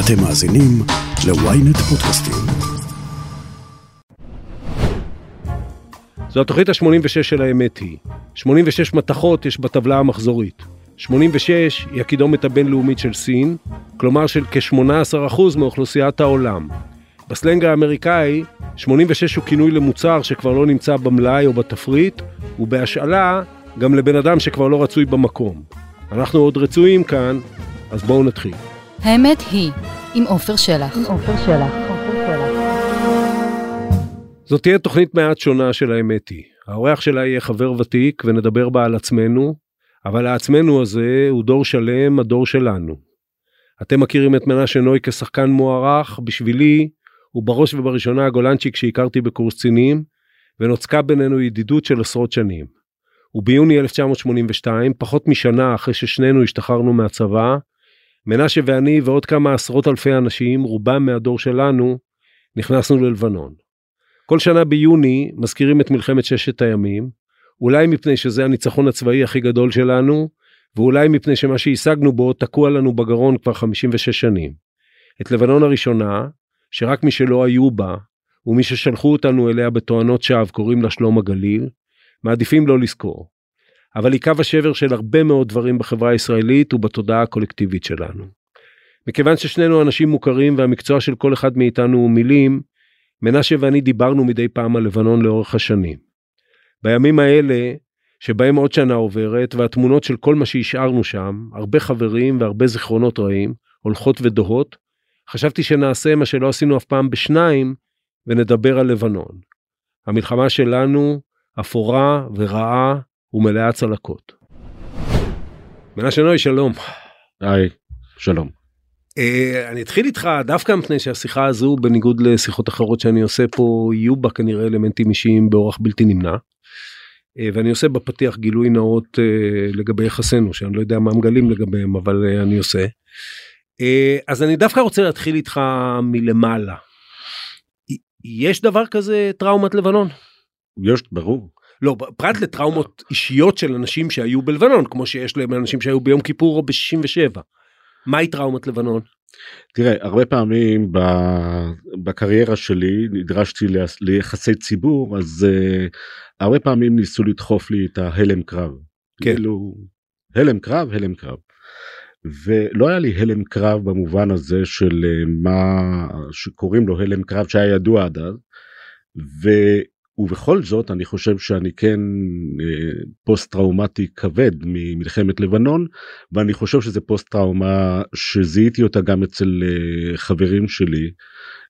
אתם מאזינים ל-ynet פודקאסטים. זו התוכנית ה-86 של האמת היא. 86 מתכות יש בטבלה המחזורית. 86 היא הקידומת הבינלאומית של סין, כלומר של כ-18% מאוכלוסיית העולם. בסלנג האמריקאי, 86 הוא כינוי למוצר שכבר לא נמצא במלאי או בתפריט, ובהשאלה גם לבן אדם שכבר לא רצוי במקום. אנחנו עוד רצויים כאן, אז בואו נתחיל. האמת היא, עם עופר שלח. עם עופר שלח. זאת תהיה תוכנית מעט שונה של האמת היא. האורח שלה יהיה חבר ותיק ונדבר בה על עצמנו, אבל העצמנו הזה הוא דור שלם, הדור שלנו. אתם מכירים את מנשה נוי כשחקן מוערך, בשבילי הוא בראש ובראשונה הגולנצ'יק שהכרתי בקורס קצינים, ונוצקה בינינו ידידות של עשרות שנים. וביוני 1982, פחות משנה אחרי ששנינו השתחררנו מהצבא, מנשה ואני ועוד כמה עשרות אלפי אנשים, רובם מהדור שלנו, נכנסנו ללבנון. כל שנה ביוני מזכירים את מלחמת ששת הימים, אולי מפני שזה הניצחון הצבאי הכי גדול שלנו, ואולי מפני שמה שהשגנו בו תקוע לנו בגרון כבר 56 שנים. את לבנון הראשונה, שרק מי שלא היו בה, ומי ששלחו אותנו אליה בתואנות שווא קוראים לה שלום הגליל, מעדיפים לא לזכור. אבל היא קו השבר של הרבה מאוד דברים בחברה הישראלית ובתודעה הקולקטיבית שלנו. מכיוון ששנינו אנשים מוכרים והמקצוע של כל אחד מאיתנו הוא מילים, מנשה ואני דיברנו מדי פעם על לבנון לאורך השנים. בימים האלה, שבהם עוד שנה עוברת והתמונות של כל מה שהשארנו שם, הרבה חברים והרבה זיכרונות רעים, הולכות ודוהות, חשבתי שנעשה מה שלא עשינו אף פעם בשניים, ונדבר על לבנון. המלחמה שלנו אפורה ורעה ומלאה צלקות. מנשה נוי, שלום. היי, שלום. Uh, אני אתחיל איתך דווקא מפני שהשיחה הזו בניגוד לשיחות אחרות שאני עושה פה יהיו בה כנראה אלמנטים אישיים באורח בלתי נמנע. Uh, ואני עושה בפתיח גילוי נאות uh, לגבי יחסינו שאני לא יודע מה מגלים לגביהם אבל uh, אני עושה. Uh, אז אני דווקא רוצה להתחיל איתך מלמעלה. יש דבר כזה טראומת לבנון? יש ברור. לא פרט לטראומות אישיות של אנשים שהיו בלבנון כמו שיש להם אנשים שהיו ביום כיפור או ב-67. מהי טראומת לבנון? תראה הרבה פעמים בקריירה שלי נדרשתי ליחסי ציבור אז uh, הרבה פעמים ניסו לדחוף לי את ההלם קרב. כן. כאילו הלם קרב הלם קרב. ולא היה לי הלם קרב במובן הזה של uh, מה שקוראים לו הלם קרב שהיה ידוע עד אז. ובכל זאת אני חושב שאני כן אה, פוסט טראומטי כבד ממלחמת לבנון ואני חושב שזה פוסט טראומה שזיהיתי אותה גם אצל אה, חברים שלי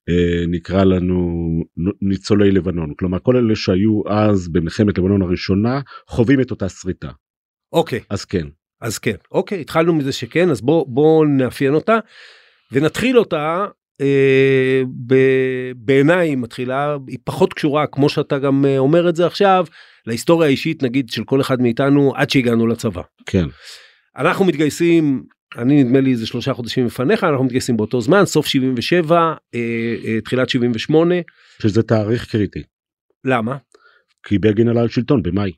אה, נקרא לנו ניצולי לבנון. כלומר כל אלה שהיו אז במלחמת לבנון הראשונה חווים את אותה שריטה. אוקיי. אז כן. אז כן. אוקיי התחלנו מזה שכן אז בוא בוא נאפיין אותה. ונתחיל אותה אה, בעיניי היא מתחילה היא פחות קשורה כמו שאתה גם אה, אומר את זה עכשיו להיסטוריה האישית נגיד של כל אחד מאיתנו עד שהגענו לצבא. כן. אנחנו מתגייסים אני נדמה לי איזה שלושה חודשים לפניך אנחנו מתגייסים באותו זמן סוף 77 אה, אה, תחילת 78. שזה תאריך קריטי. למה? כי בגין עלה על שלטון במאי.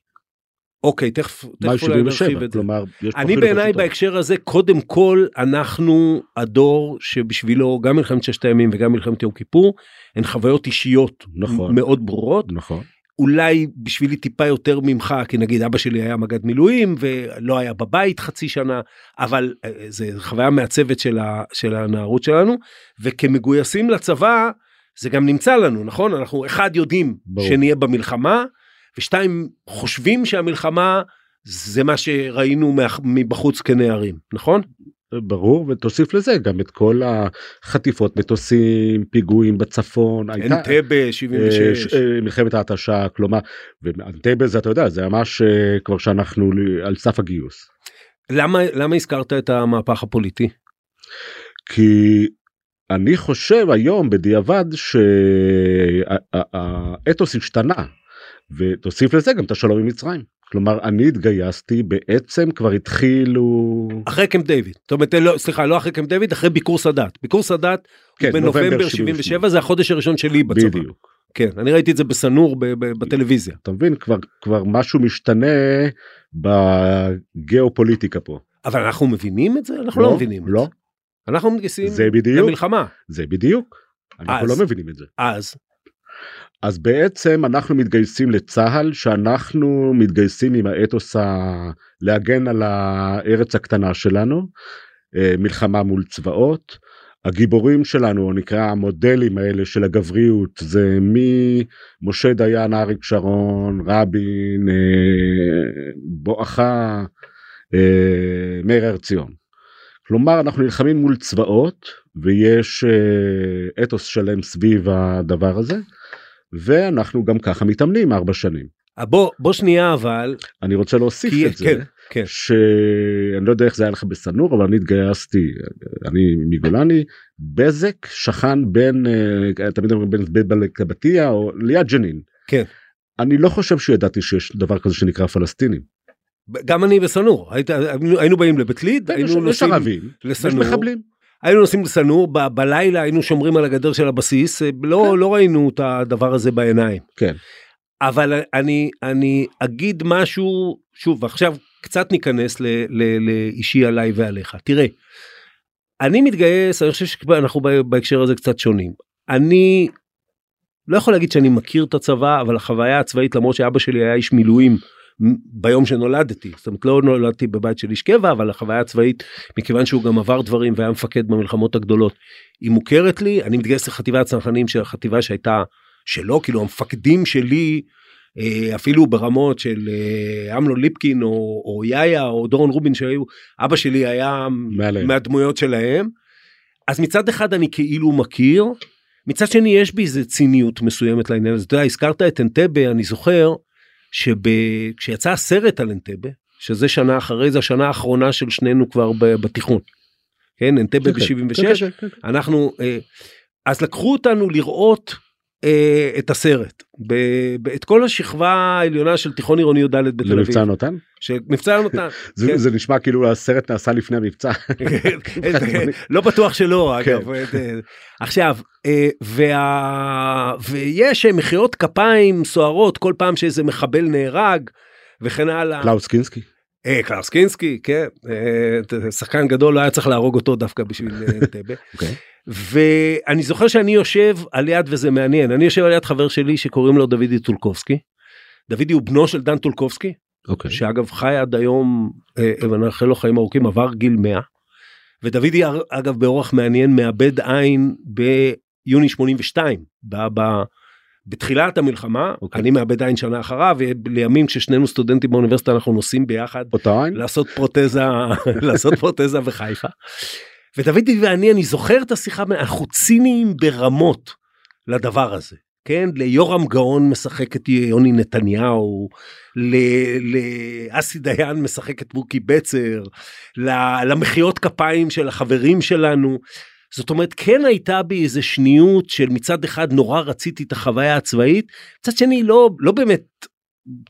אוקיי תכף, תכף אולי נרחיב את זה. כלומר, אני בעיניי בהקשר הזה קודם כל אנחנו הדור שבשבילו גם מלחמת ששת הימים וגם מלחמת יום כיפור הן חוויות אישיות נכון, מאוד ברורות. נכון. אולי בשבילי טיפה יותר ממך כי נגיד אבא שלי היה מג"ד מילואים ולא היה בבית חצי שנה אבל אה, זה חוויה מעצבת של, ה, של הנערות שלנו וכמגויסים לצבא זה גם נמצא לנו נכון אנחנו אחד יודעים ברור. שנהיה במלחמה ושתיים חושבים שהמלחמה זה מה שראינו מבחוץ כנערים נכון? ברור ותוסיף לזה גם את כל החטיפות מטוסים פיגועים בצפון אנטבה 76 אה, אה, מלחמת ההתשה כלומר ואנטבה זה אתה יודע זה ממש אה, כבר שאנחנו על סף הגיוס. למה למה הזכרת את המהפך הפוליטי? כי אני חושב היום בדיעבד שהאתוס השתנה ותוסיף לזה גם את השלום עם מצרים. כלומר אני התגייסתי בעצם כבר התחילו אחרי קמפ דיוויד זאת אומרת לא סליחה לא אחרי קמפ דיוויד אחרי ביקור סאדאת ביקור סאדאת כן, בנובמבר 77 זה החודש הראשון שלי בצבא. בדיוק. כן אני ראיתי את זה בסנור בטלוויזיה. אתה מבין כבר כבר משהו משתנה בגיאופוליטיקה פה. אבל אנחנו מבינים את זה אנחנו לא, לא מבינים. לא. אנחנו מתגייסים זה בדיוק. למלחמה. זה בדיוק. אנחנו אז- לא מבינים את זה. אז, אז בעצם אנחנו מתגייסים לצה"ל שאנחנו מתגייסים עם האתוס ה... להגן על הארץ הקטנה שלנו, אה, מלחמה מול צבאות. הגיבורים שלנו, או נקרא המודלים האלה של הגבריות, זה ממשה דיין, אריק שרון, רבין, אה, בואכה, אה, מאיר הר ציון. כלומר אנחנו נלחמים מול צבאות ויש אתוס שלם סביב הדבר הזה ואנחנו גם ככה מתאמנים ארבע שנים. אה, בוא, בוא שנייה אבל, אני רוצה להוסיף כי, את זה כן, כן, שאני לא יודע איך זה היה לך בסנור אבל אני התגייסתי אני מגולני בזק שכן בין אה, תמיד אומרים בין בית בלקבתיה או ליד ג'נין. כן. אני לא חושב שידעתי שיש דבר כזה שנקרא פלסטינים. גם אני בסנור, היינו, באים לבית ליד, היינו יש- יש נוסעים ערבים, יש לסנור, מחבלים. היינו נוסעים לסנור, ב, בלילה היינו שומרים על הגדר של הבסיס, אה, לא, כן. לא ראינו את הדבר הזה בעיניים. כן. אבל אני, אני אגיד משהו, שוב, עכשיו קצת ניכנס ל, ל, לאישי עליי ועליך. תראה, אני מתגייס, אני חושב שאנחנו בהקשר הזה קצת שונים. אני לא יכול להגיד שאני מכיר את הצבא, אבל החוויה הצבאית, למרות שאבא שלי היה איש מילואים ביום שנולדתי, זאת אומרת לא נולדתי בבית של איש קבע, אבל החוויה הצבאית, מכיוון שהוא גם עבר דברים והיה מפקד במלחמות הגדולות, היא מוכרת לי, אני מתגייס לחטיבת הצנחנים של החטיבה שהייתה שלו, כאילו המפקדים שלי, אה, אפילו ברמות של אה, אמנון ליפקין או, או יאיה או דורון רובין שהיו, אבא שלי היה מעליהם. מהדמויות שלהם. אז מצד אחד אני כאילו מכיר, מצד שני יש בי איזה ציניות מסוימת לעניין הזה. אתה יודע, הזכרת את אנטבה, אני זוכר שכשיצא הסרט על אנטבה, שזה שנה אחרי זה השנה האחרונה של שנינו כבר ב- בתיכון. כן, אנטבה כן, כן, ב-76, כן, כן, כן. אנחנו, אה, אז לקחו אותנו לראות אה, את הסרט, ב- ב- את כל השכבה העליונה של תיכון עירוני י"ד בתל אביב. למבצע נותן? שמבצע יונתן. זה, כן. זה נשמע כאילו הסרט נעשה לפני המבצע. לא בטוח שלא כן. אגב. אה, עכשיו אה, וה... ויש אה, מחיאות כפיים סוערות כל פעם שאיזה מחבל נהרג וכן הלאה. קלאוס קינסקי. אה, קלאוס קינסקי כן אה, שחקן גדול לא היה צריך להרוג אותו דווקא בשביל אה, אנטבה. אוקיי. ואני זוכר שאני יושב על יד וזה מעניין אני יושב על יד חבר שלי שקוראים לו דוידי טולקובסקי. דוידי הוא בנו של דן טולקובסקי אוקיי. שאגב חי עד היום ואני מאחל לו חיים ארוכים עבר גיל 100. ודודי אגב באורח מעניין מאבד עין ביוני 82 ב, ב, בתחילת המלחמה אוקיי. אני מאבד עין שנה אחריו לימים כששנינו סטודנטים באוניברסיטה אנחנו נוסעים ביחד אותה עין? לעשות פרוטזה לעשות פרוטזה בחיפה. ודודי ואני אני זוכר את השיחה אנחנו ציניים ברמות לדבר הזה. כן ליורם גאון משחק את יוני נתניהו לאסי דיין משחק את מוקי בצר למחיאות כפיים של החברים שלנו. זאת אומרת כן הייתה בי איזה שניות של מצד אחד נורא רציתי את החוויה הצבאית מצד שני לא לא באמת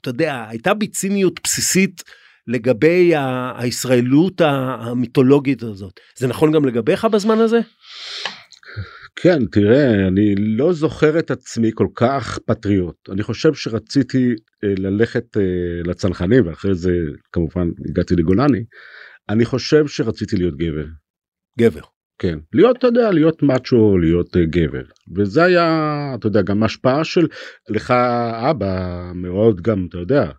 אתה יודע הייתה בי ציניות בסיסית לגבי ה- הישראלות המיתולוגית הזאת זה נכון גם לגביך בזמן הזה? כן תראה אני לא זוכר את עצמי כל כך פטריוט אני חושב שרציתי אה, ללכת אה, לצנחנים ואחרי זה כמובן הגעתי לגולני אני חושב שרציתי להיות גבר גבר. כן להיות אתה יודע להיות מאצ'ו להיות אה, גבר וזה היה אתה יודע גם השפעה של לך אבא מאוד גם אתה יודע.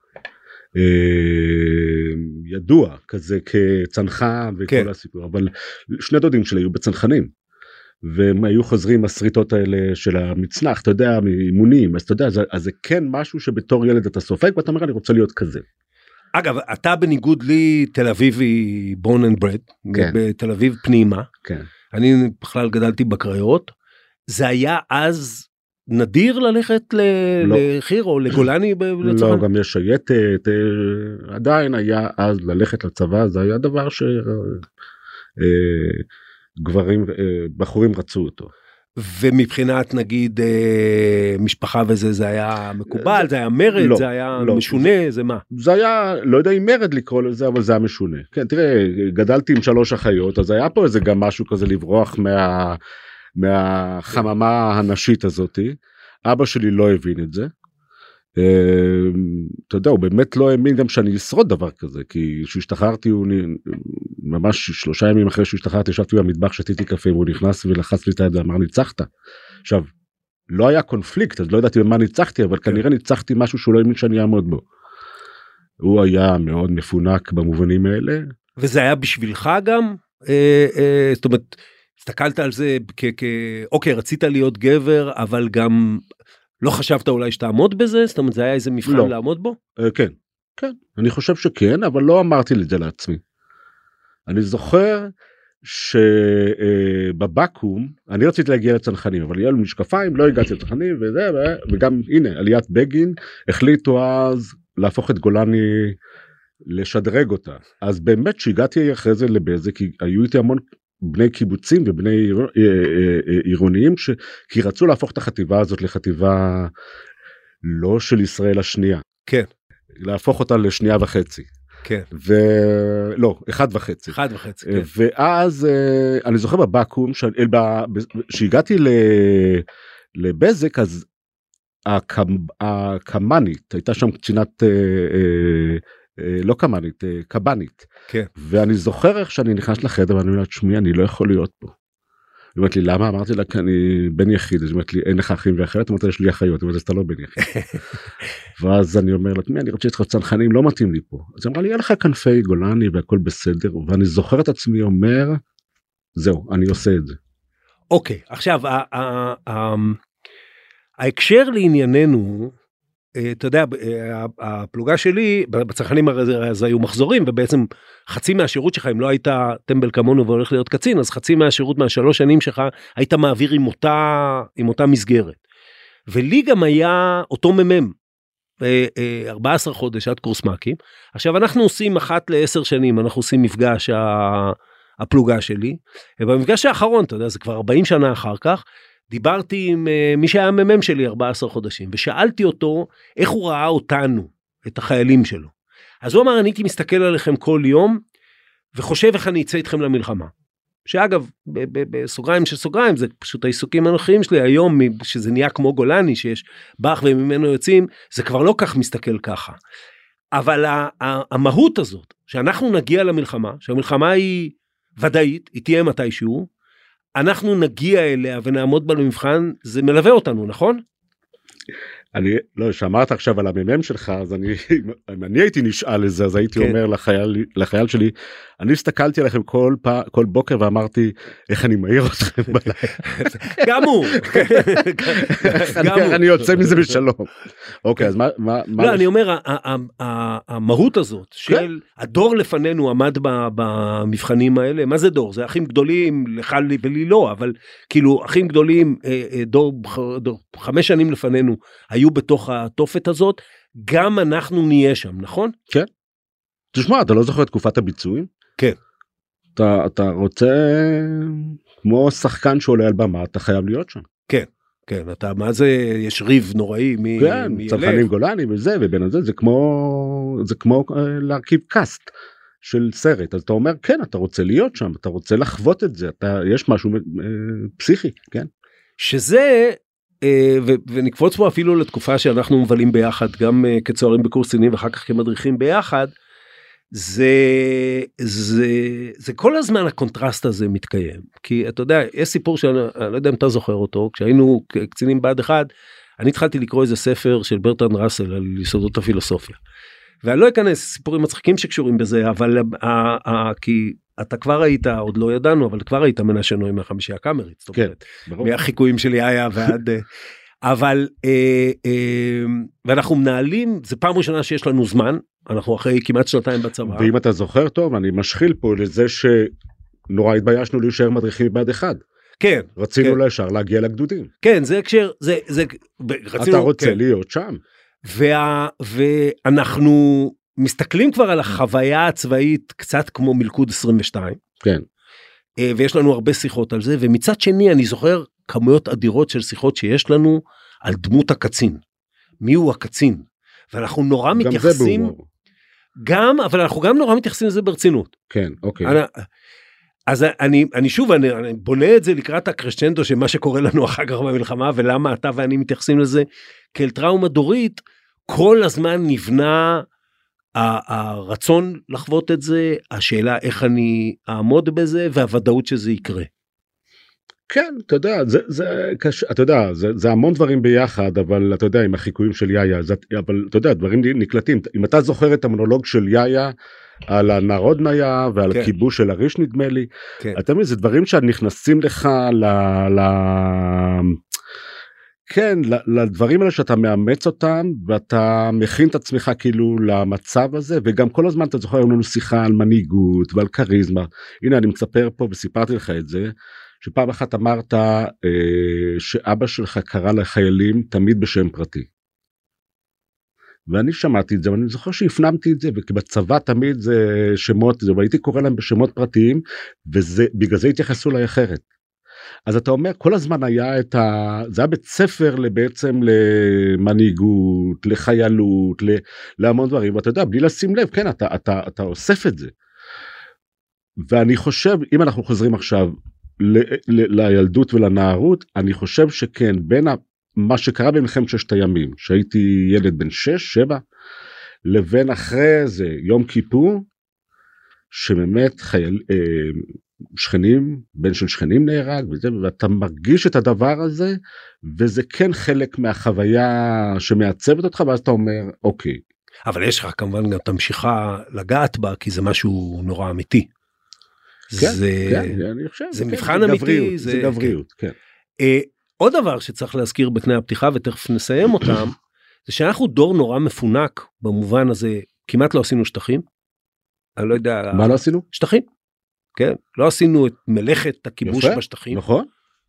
אה, ידוע כזה כצנחן וכל כן. הסיפור אבל שני דודים שלי היו בצנחנים. והם היו חוזרים השריטות האלה של המצנח אתה יודע מאימונים אז אתה יודע זה, אז זה כן משהו שבתור ילד אתה סופג ואתה אומר אני רוצה להיות כזה. אגב אתה בניגוד לי תל אביבי born and bred. בתל אביב פנימה כן. אני בכלל גדלתי בקריות זה היה אז נדיר ללכת ל- לא. לחי"ר או לגולני ב- לא לצנחן? גם יש שייטת אה, עדיין היה אז ללכת לצבא זה היה דבר שגברים בחורים רצו אותו. ומבחינת נגיד אה, משפחה וזה זה היה מקובל זה היה מרד לא, זה היה לא. משונה זה מה? זה היה לא יודע אם מרד לקרוא לזה אבל זה היה משונה. כן תראה גדלתי עם שלוש אחיות אז היה פה איזה גם משהו כזה לברוח מה מהחממה הנשית הזאתי אבא שלי לא הבין את זה אתה יודע הוא באמת לא האמין גם שאני אשרוד דבר כזה כי כשהשתחררתי הוא ממש שלושה ימים אחרי שהשתחררתי ישבתי במטבח שתיתי קפה והוא נכנס ולחץ לי את היד ואמר ניצחת. עכשיו לא היה קונפליקט אז לא ידעתי במה ניצחתי אבל כן. כנראה ניצחתי משהו שהוא לא האמין שאני אעמוד בו. הוא היה מאוד מפונק במובנים האלה. וזה היה בשבילך גם? אה, אה, זאת אומרת הסתכלת על זה. כ... אוקיי רצית להיות גבר אבל גם לא חשבת אולי שתעמוד בזה? זאת אומרת זה היה איזה מבחן לא. לעמוד בו? אה, כן, כן, אני חושב שכן, אבל לא אמרתי את זה לעצמי. אני זוכר שבבקו"ם אני רציתי להגיע לצנחנים אבל היה לי משקפיים לא הגעתי לצנחנים וזה וגם הנה עליית בגין החליטו אז להפוך את גולני לשדרג אותה אז באמת שהגעתי אחרי זה לבזק היו איתי המון בני קיבוצים ובני אה, אה, אה, עירוניים ש... כי רצו להפוך את החטיבה הזאת לחטיבה לא של ישראל השנייה. כן. להפוך אותה לשנייה וחצי. כן. ולא, אחד וחצי. אחד וחצי, כן. ואז אני זוכר בבקו"ם, שהגעתי לבזק אז הקמ"נית הייתה שם קצינת לא קמ"נית, אה, קב"נית. כן. ואני זוכר איך שאני נכנס לחדר ואני אומר לה, תשמעי, אני לא יכול להיות פה. היא אומרת לי למה אמרתי לה כי אני בן יחיד היא אומרת לי אין לך אחים ואחרת אמרתי לה יש לי אחיות היא אומרת אתה לא בן יחיד. ואז אני אומר לה תשמעי אני רוצה איתך צנחנים לא מתאים לי פה אז היא אמרה לי יהיה לך כנפי גולני והכל בסדר ואני זוכר את עצמי אומר זהו אני עושה את זה. אוקיי עכשיו ההקשר לענייננו אה, אתה יודע, אה, הפלוגה שלי, בצרכנים אז היו מחזורים, ובעצם חצי מהשירות שלך, אם לא היית טמבל כמונו והולך להיות קצין, אז חצי מהשירות מהשלוש שנים שלך, היית מעביר עם אותה, עם אותה מסגרת. ולי גם היה אותו מ"מ, 14 אה, חודש עד קורס מ"כים. עכשיו אנחנו עושים אחת לעשר שנים, אנחנו עושים מפגש הפלוגה שלי, ובמפגש האחרון, אתה יודע, זה כבר 40 שנה אחר כך, דיברתי עם uh, מי שהיה המ"מ שלי 14 חודשים ושאלתי אותו איך הוא ראה אותנו את החיילים שלו. אז הוא אמר אני הייתי מסתכל עליכם כל יום וחושב איך אני אצא איתכם למלחמה. שאגב בסוגריים של סוגריים זה פשוט העיסוקים הנוכחיים שלי היום שזה נהיה כמו גולני שיש באח וממנו יוצאים זה כבר לא כך מסתכל ככה. אבל המהות הזאת שאנחנו נגיע למלחמה שהמלחמה היא ודאית היא תהיה מתישהו אנחנו נגיע אליה ונעמוד בה למבחן, זה מלווה אותנו, נכון? אני לא שאמרת עכשיו על המ"מ שלך אז אני אם אני הייתי נשאל לזה אז הייתי כן. אומר לחייל לחייל שלי אני הסתכלתי עליכם כל פעם כל בוקר ואמרתי איך אני מעיר אתכם בלילה. גם הוא. אני יוצא מזה בשלום. אוקיי אז מה מה לא אני אומר המהות הזאת של כן. הדור לפנינו עמד במבחנים האלה מה זה דור זה אחים גדולים לך ולי לא אבל כאילו אחים גדולים אה, אה, דור חמש שנים לפנינו. היו בתוך התופת הזאת, גם אנחנו נהיה שם, נכון? כן. תשמע, אתה לא זוכר את תקופת הביצועים? כן. אתה, אתה רוצה, כמו שחקן שעולה על במה, אתה חייב להיות שם. כן. כן, אתה, מה זה, יש ריב נוראי מ... כן, צנחנים גולני וזה, ובין הזה, זה כמו, זה כמו אה, להרכיב קאסט של סרט, אז אתה אומר, כן, אתה רוצה להיות שם, אתה רוצה לחוות את זה, אתה, יש משהו אה, פסיכי, כן? שזה ונקפוץ פה אפילו לתקופה שאנחנו מבלים ביחד גם אה, כצוערים בקורס קצינים ואחר כך כמדריכים ביחד. זה זה זה כל הזמן הקונטרסט הזה מתקיים כי אתה יודע יש סיפור שאני לא יודע אם אתה זוכר אותו כשהיינו קצינים בבה"ד 1 אני התחלתי לקרוא איזה ספר של ברטרן ראסל על יסודות הפילוסופיה. ואני לא אכנס סיפורים מצחיקים שקשורים בזה אבל כי אתה כבר היית עוד לא ידענו אבל כבר היית מנשה נוי מהחמישייה הקאמרית. כן, מהחיקויים שלי היה ועד אה, אבל אה, אה, ואנחנו מנהלים זה פעם ראשונה שיש לנו זמן אנחנו אחרי כמעט שנתיים בצבא. ואם אתה זוכר טוב אני משחיל פה לזה שנורא התביישנו להישאר מדריכים בעד אחד. כן. רצינו כן. לשאר להגיע לגדודים. כן זה הקשר זה זה רצינו, אתה רוצה כן. להיות שם. וה, ואנחנו מסתכלים כבר על החוויה הצבאית קצת כמו מלכוד 22. כן. אה, ויש לנו הרבה שיחות על זה ומצד שני אני זוכר כמויות אדירות של שיחות שיש לנו על דמות הקצין. מי הוא הקצין? ואנחנו נורא גם מתייחסים. זה גם אבל אנחנו גם נורא מתייחסים לזה ברצינות. כן אוקיי. אני, אז אני אני שוב אני, אני בונה את זה לקראת הקרשנדו של מה שקורה לנו אחר כך במלחמה ולמה אתה ואני מתייחסים לזה כאל טראומה דורית. כל הזמן נבנה הרצון לחוות את זה, השאלה איך אני אעמוד בזה והוודאות שזה יקרה. כן, אתה יודע, זה, זה קשה, אתה יודע, זה, זה המון דברים ביחד, אבל אתה יודע, עם החיקויים של יאיה, זה, אבל אתה יודע, דברים נקלטים. אם אתה זוכר את המונולוג של יאיה על הנרודניה ועל כן. הכיבוש של הריש נדמה לי, כן. אתה מבין, זה דברים שנכנסים לך ל... ל... כן, לדברים האלה שאתה מאמץ אותם ואתה מכין את עצמך כאילו למצב הזה וגם כל הזמן אתה זוכר לנו שיחה על מנהיגות ועל כריזמה. הנה אני מספר פה וסיפרתי לך את זה שפעם אחת אמרת אה, שאבא שלך קרא לחיילים תמיד בשם פרטי. ואני שמעתי את זה ואני זוכר שהפנמתי את זה וכי בצבא תמיד זה שמות זה והייתי קורא להם בשמות פרטיים וזה בגלל זה התייחסו אליי אחרת. אז אתה אומר כל הזמן היה את ה... זה היה בית ספר בעצם למנהיגות לחיילות להמון דברים ואתה יודע בלי לשים לב כן אתה אתה אתה אוסף את זה. ואני חושב אם אנחנו חוזרים עכשיו ל, ל, לילדות ולנערות אני חושב שכן בין מה שקרה במלחמת ששת הימים שהייתי ילד בן 6-7 לבין אחרי זה יום כיפור שבאמת חייל אה, שכנים בן של שכנים נהרג וזה ואתה מרגיש את הדבר הזה וזה כן חלק מהחוויה שמעצבת אותך ואז אתה אומר אוקיי. אבל יש לך כמובן גם את המשיכה לגעת בה כי זה משהו נורא אמיתי. כן, זה, כן, אני חושב, זה כן, מבחן זה אמיתי, גבריות, זה, זה גבריות, כן. כן. אה, עוד דבר שצריך להזכיר בתנאי הפתיחה ותכף נסיים אותם, זה שאנחנו דור נורא מפונק במובן הזה, כמעט לא עשינו שטחים. אני לא יודע. מה לא עשינו? שטחים. כן, לא עשינו את מלאכת הכיבוש יפה, בשטחים. נכון.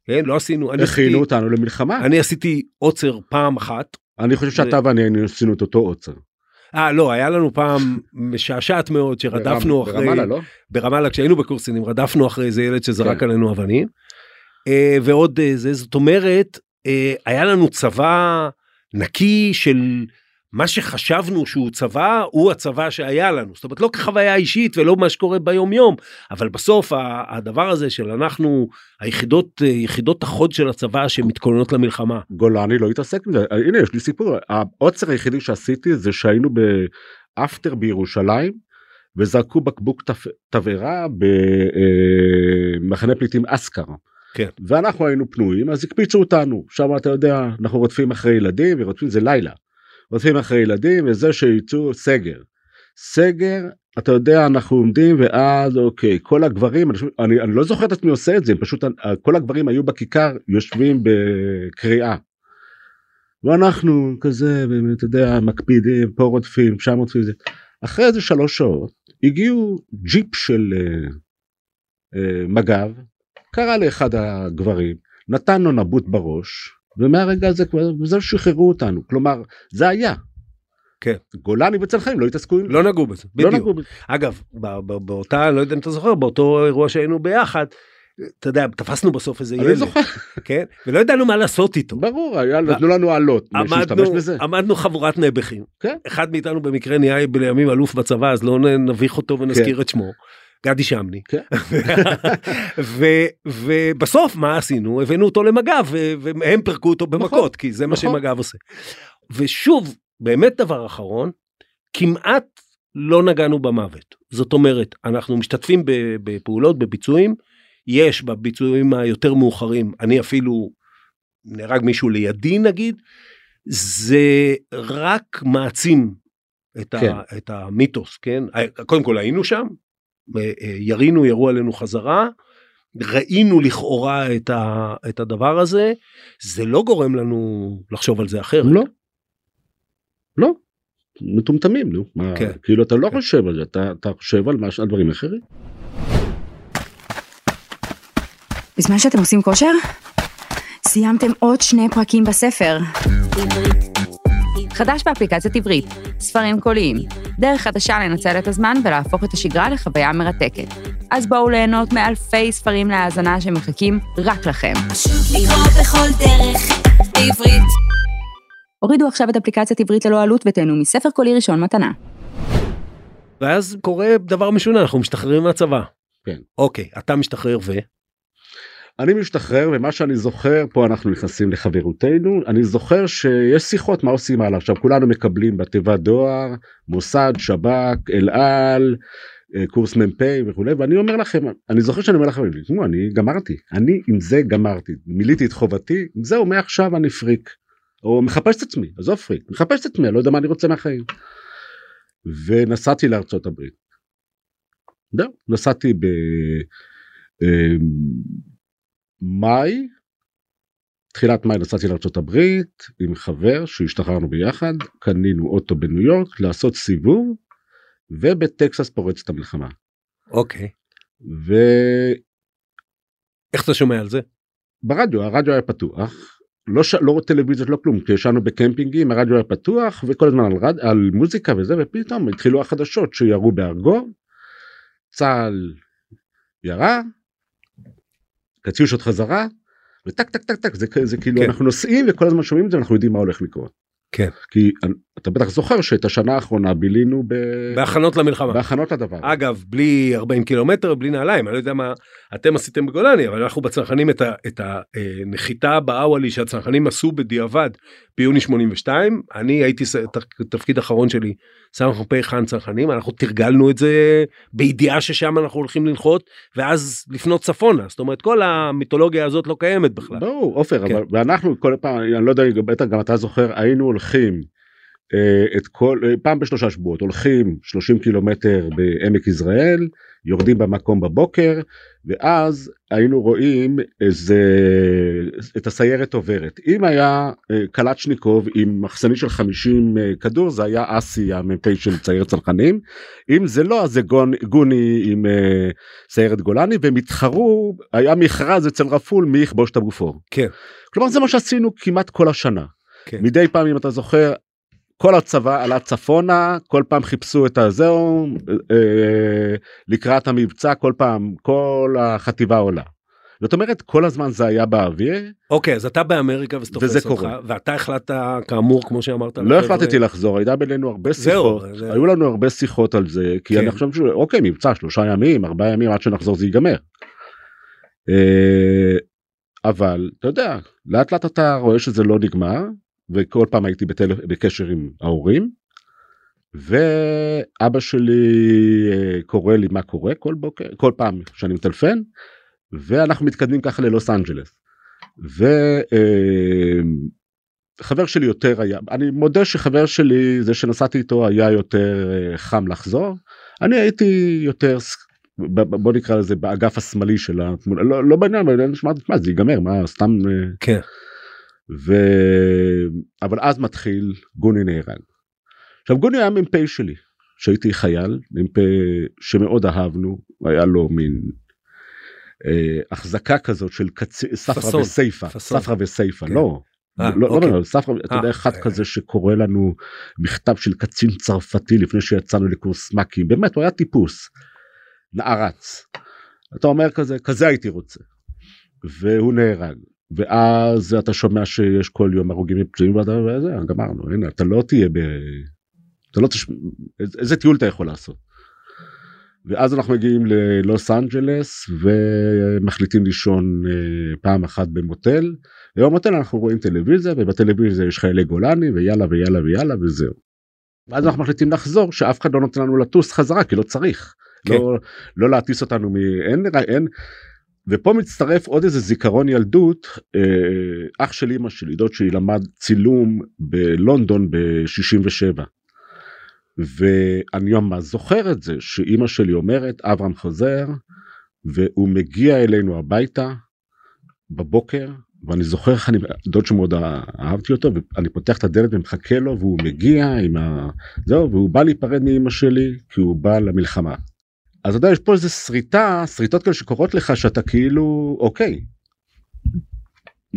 כן, לא עשינו. הכינו אותנו למלחמה. אני עשיתי עוצר פעם אחת. אני חושב שאתה ואני עשינו את אותו עוצר. אה לא היה לנו פעם משעשעת מאוד שרדפנו אחרי ברמאללה לא ברמאללה כשהיינו בקורסינים רדפנו אחרי איזה ילד שזרק כן. עלינו אבנים. אה, ועוד אה, זה זאת אומרת אה, היה לנו צבא נקי של מה שחשבנו שהוא צבא הוא הצבא שהיה לנו זאת אומרת לא כחוויה אישית ולא מה שקורה ביום יום אבל בסוף הדבר הזה של אנחנו היחידות יחידות החוד של הצבא שמתכוננות למלחמה. גולני לא התעסק עם זה הנה יש לי סיפור העוצר היחידי שעשיתי זה שהיינו באפטר בירושלים וזרקו בקבוק תבערה במחנה פליטים אסקר. כן. ואנחנו היינו פנויים אז הקפיצו אותנו שם אתה יודע אנחנו רודפים אחרי ילדים ורודפים זה לילה. רודפים אחרי ילדים וזה שיצאו סגר. סגר אתה יודע אנחנו עומדים ואז אוקיי כל הגברים אני, אני, לא זוכר את עצמי עושה את זה פשוט כל הגברים היו בכיכר יושבים בקריאה. ואנחנו כזה אתה יודע מקפידים פה רודפים שם רודפים זה. אחרי איזה שלוש שעות הגיעו ג'יפ של uh, uh, מג"ב קרא לאחד הגברים נתן לו נבוט בראש ומהרגע הזה כבר בזה שחררו אותנו כלומר זה היה. כן. גולני וצל חיים לא התעסקו עם לא נגעו בזה לא בדיוק. לא נגעו בזה. אגב באותה לא יודע אם אתה זוכר באותו אירוע שהיינו ביחד. אתה יודע תפסנו בסוף איזה ילד זוכר. כן ולא ידענו מה לעשות איתו ברור היה נתנו לנו עלות עמדנו עמדנו חבורת נעבכים כן? אחד מאיתנו במקרה נהיה בימים אלוף בצבא אז לא נביך אותו ונזכיר כן. את שמו גדי שמני כן. ובסוף מה עשינו הבאנו אותו למג"ב והם פירקו אותו במכות נכון, כי זה מה נכון. שמג"ב עושה. ושוב באמת דבר אחרון כמעט לא נגענו במוות זאת אומרת אנחנו משתתפים בפעולות בביצועים יש בביצועים היותר מאוחרים אני אפילו נהרג מישהו לידי נגיד זה רק מעצים את, כן. ה, את המיתוס כן קודם כל היינו שם ירינו ירו עלינו חזרה ראינו לכאורה את, ה, את הדבר הזה זה לא גורם לנו לחשוב על זה אחרת. לא. לא. מטומטמים נו מה כן. כאילו אתה לא כן. חושב על זה אתה, אתה חושב על, מש, על דברים אחרים. בזמן שאתם עושים כושר סיימתם עוד שני פרקים בספר. חדש באפליקציית עברית, ספרים קוליים, דרך חדשה לנצל את הזמן ולהפוך את השגרה לחוויה מרתקת. אז בואו ליהנות מאלפי ספרים להאזנה שמחכים רק לכם. הורידו עכשיו את אפליקציית עברית ללא עלות ותהנו מספר קולי ראשון מתנה. ואז קורה דבר משונה, אנחנו משתחררים מהצבא. כן. אוקיי, אתה משתחרר ו... אני משתחרר ומה שאני זוכר פה אנחנו נכנסים לחברותנו אני זוכר שיש שיחות מה עושים הלאה עכשיו כולנו מקבלים בתיבת דואר מוסד שב"כ אל על אה, קורס מ"פ וכולי ואני אומר לכם אני זוכר שאני אומר לכם אני גמרתי אני עם זה גמרתי מילאתי את חובתי זהו מעכשיו אני פריק או מחפש את עצמי עזוב פריק מחפש את עצמי לא יודע מה אני רוצה מהחיים. ונסעתי לארצות הברית. נסעתי במאי אה, תחילת מאי נסעתי הברית עם חבר שהשתחררנו ביחד קנינו אוטו בניו יורק לעשות סיבוב ובטקסס פורצת המלחמה. אוקיי. ו... איך אתה שומע על זה? ברדיו הרדיו היה פתוח לא ש... לא טלוויזיות לא כלום כי ישנו בקמפינגים הרדיו היה פתוח וכל הזמן על, רד... על מוזיקה וזה ופתאום התחילו החדשות שירו בארגו. צה"ל ירה קטיושות חזרה וטק טק טק טק זה, זה כאילו כן. אנחנו נוסעים וכל הזמן שומעים את זה אנחנו יודעים מה הולך לקרות. כן. כי אתה בטח זוכר שאת השנה האחרונה בילינו ב... בהכנות למלחמה. בהכנות לדבר. אגב, בלי 40 קילומטר, בלי נעליים, אני לא יודע מה אתם עשיתם בגולני, אבל אנחנו בצנחנים את, ה, את הנחיתה באוואלי שהצנחנים עשו בדיעבד ביוני 82, אני הייתי, תפקיד אחרון שלי, סמ"פ חאן צנחנים, אנחנו תרגלנו את זה בידיעה ששם אנחנו הולכים לנחות, ואז לפנות צפונה, זאת אומרת כל המיתולוגיה הזאת לא קיימת בכלל. ברור, עופר, כן. אבל ואנחנו כל פעם, אני לא יודע, בטח גם אתה זוכר, היינו הולכים. אה, את כל אה, פעם בשלושה שבועות הולכים 30 קילומטר בעמק יזרעאל יורדים במקום בבוקר ואז היינו רואים איזה את הסיירת עוברת אם היה אה, קלצ'ניקוב עם מחסנית של 50 כדור זה היה אסי המ"פ של סיירת צנחנים אם זה לא אז זה גון, גוני עם סיירת גולני והם התחרו היה מכרז אצל רפול מי יכבוש את הבופור. כן. כלומר זה מה שעשינו כמעט כל השנה. כן. מדי פעם אם אתה זוכר כל הצבא עלה צפונה כל פעם חיפשו את הזהו אה, לקראת המבצע כל פעם כל החטיבה עולה. זאת אומרת כל הזמן זה היה באוויר. אוקיי אז אתה באמריקה וזה קורה ואתה החלטת כאמור כמו שאמרת. לא החלטתי לחזור היה בינינו הרבה שיחות זה... היו לנו הרבה שיחות על זה כי כן. אני חושב שאוקיי מבצע שלושה ימים ארבעה ימים עד שנחזור זה ייגמר. אה, אבל אתה יודע לאט לאט אתה רואה שזה לא נגמר וכל פעם הייתי בטל... בקשר עם ההורים. ואבא שלי אה, קורא לי מה קורה כל בוקר כל פעם שאני מטלפן ואנחנו מתקדמים ככה ללוס אנג'לס. וחבר אה, שלי יותר היה אני מודה שחבר שלי זה שנסעתי איתו היה יותר אה, חם לחזור אני הייתי יותר בוא נקרא לזה באגף השמאלי של התמונה לא, לא בעניין אבל נשמע מה זה ייגמר מה סתם כן. ו... אבל אז מתחיל גוני נהרג. עכשיו גוני היה מ"פ שלי שהייתי חייל מ"פ שמאוד אהבנו היה לו מין אה, החזקה כזאת של קצ... ספרא וסייפה ספרא וסייפה כן. לא. אה, לא, לא, אוקיי. לא, ספרא, אתה יודע, אה, אחד אה. כזה שקורא לנו מכתב של קצין צרפתי לפני שיצאנו לקורס מ"כים, באמת, הוא היה טיפוס, נערץ. אתה אומר כזה, כזה הייתי רוצה. והוא נהרג. ואז אתה שומע שיש כל יום הרוגים ופצועים וזה גמרנו הנה אתה לא תהיה ב... אתה לא תש... איזה טיול אתה יכול לעשות. ואז אנחנו מגיעים ללוס אנג'לס ומחליטים לישון אה, פעם אחת במוטל. ובמוטל אנחנו רואים טלוויזיה ובטלוויזיה יש חיילי גולני ויאללה ויאללה ויאללה וזהו. ואז אנחנו מחליטים לחזור שאף אחד לא נותן לנו לטוס חזרה כי לא צריך. כן. לא, לא להטיס אותנו מ... אין, אין, ופה מצטרף עוד איזה זיכרון ילדות אה, אח של אמא שלי דוד שלי למד צילום בלונדון ב-67 ואני ממש זוכר את זה שאימא שלי אומרת אברהם חוזר והוא מגיע אלינו הביתה בבוקר ואני זוכר איך אני דוד שמאוד אהבתי אותו ואני פותח את הדלת ומחכה לו והוא מגיע עם ה... זהו והוא בא להיפרד מאמא שלי כי הוא בא למלחמה אז אתה יודע יש פה איזה שריטה שריטות כאלה שקורות לך שאתה כאילו אוקיי.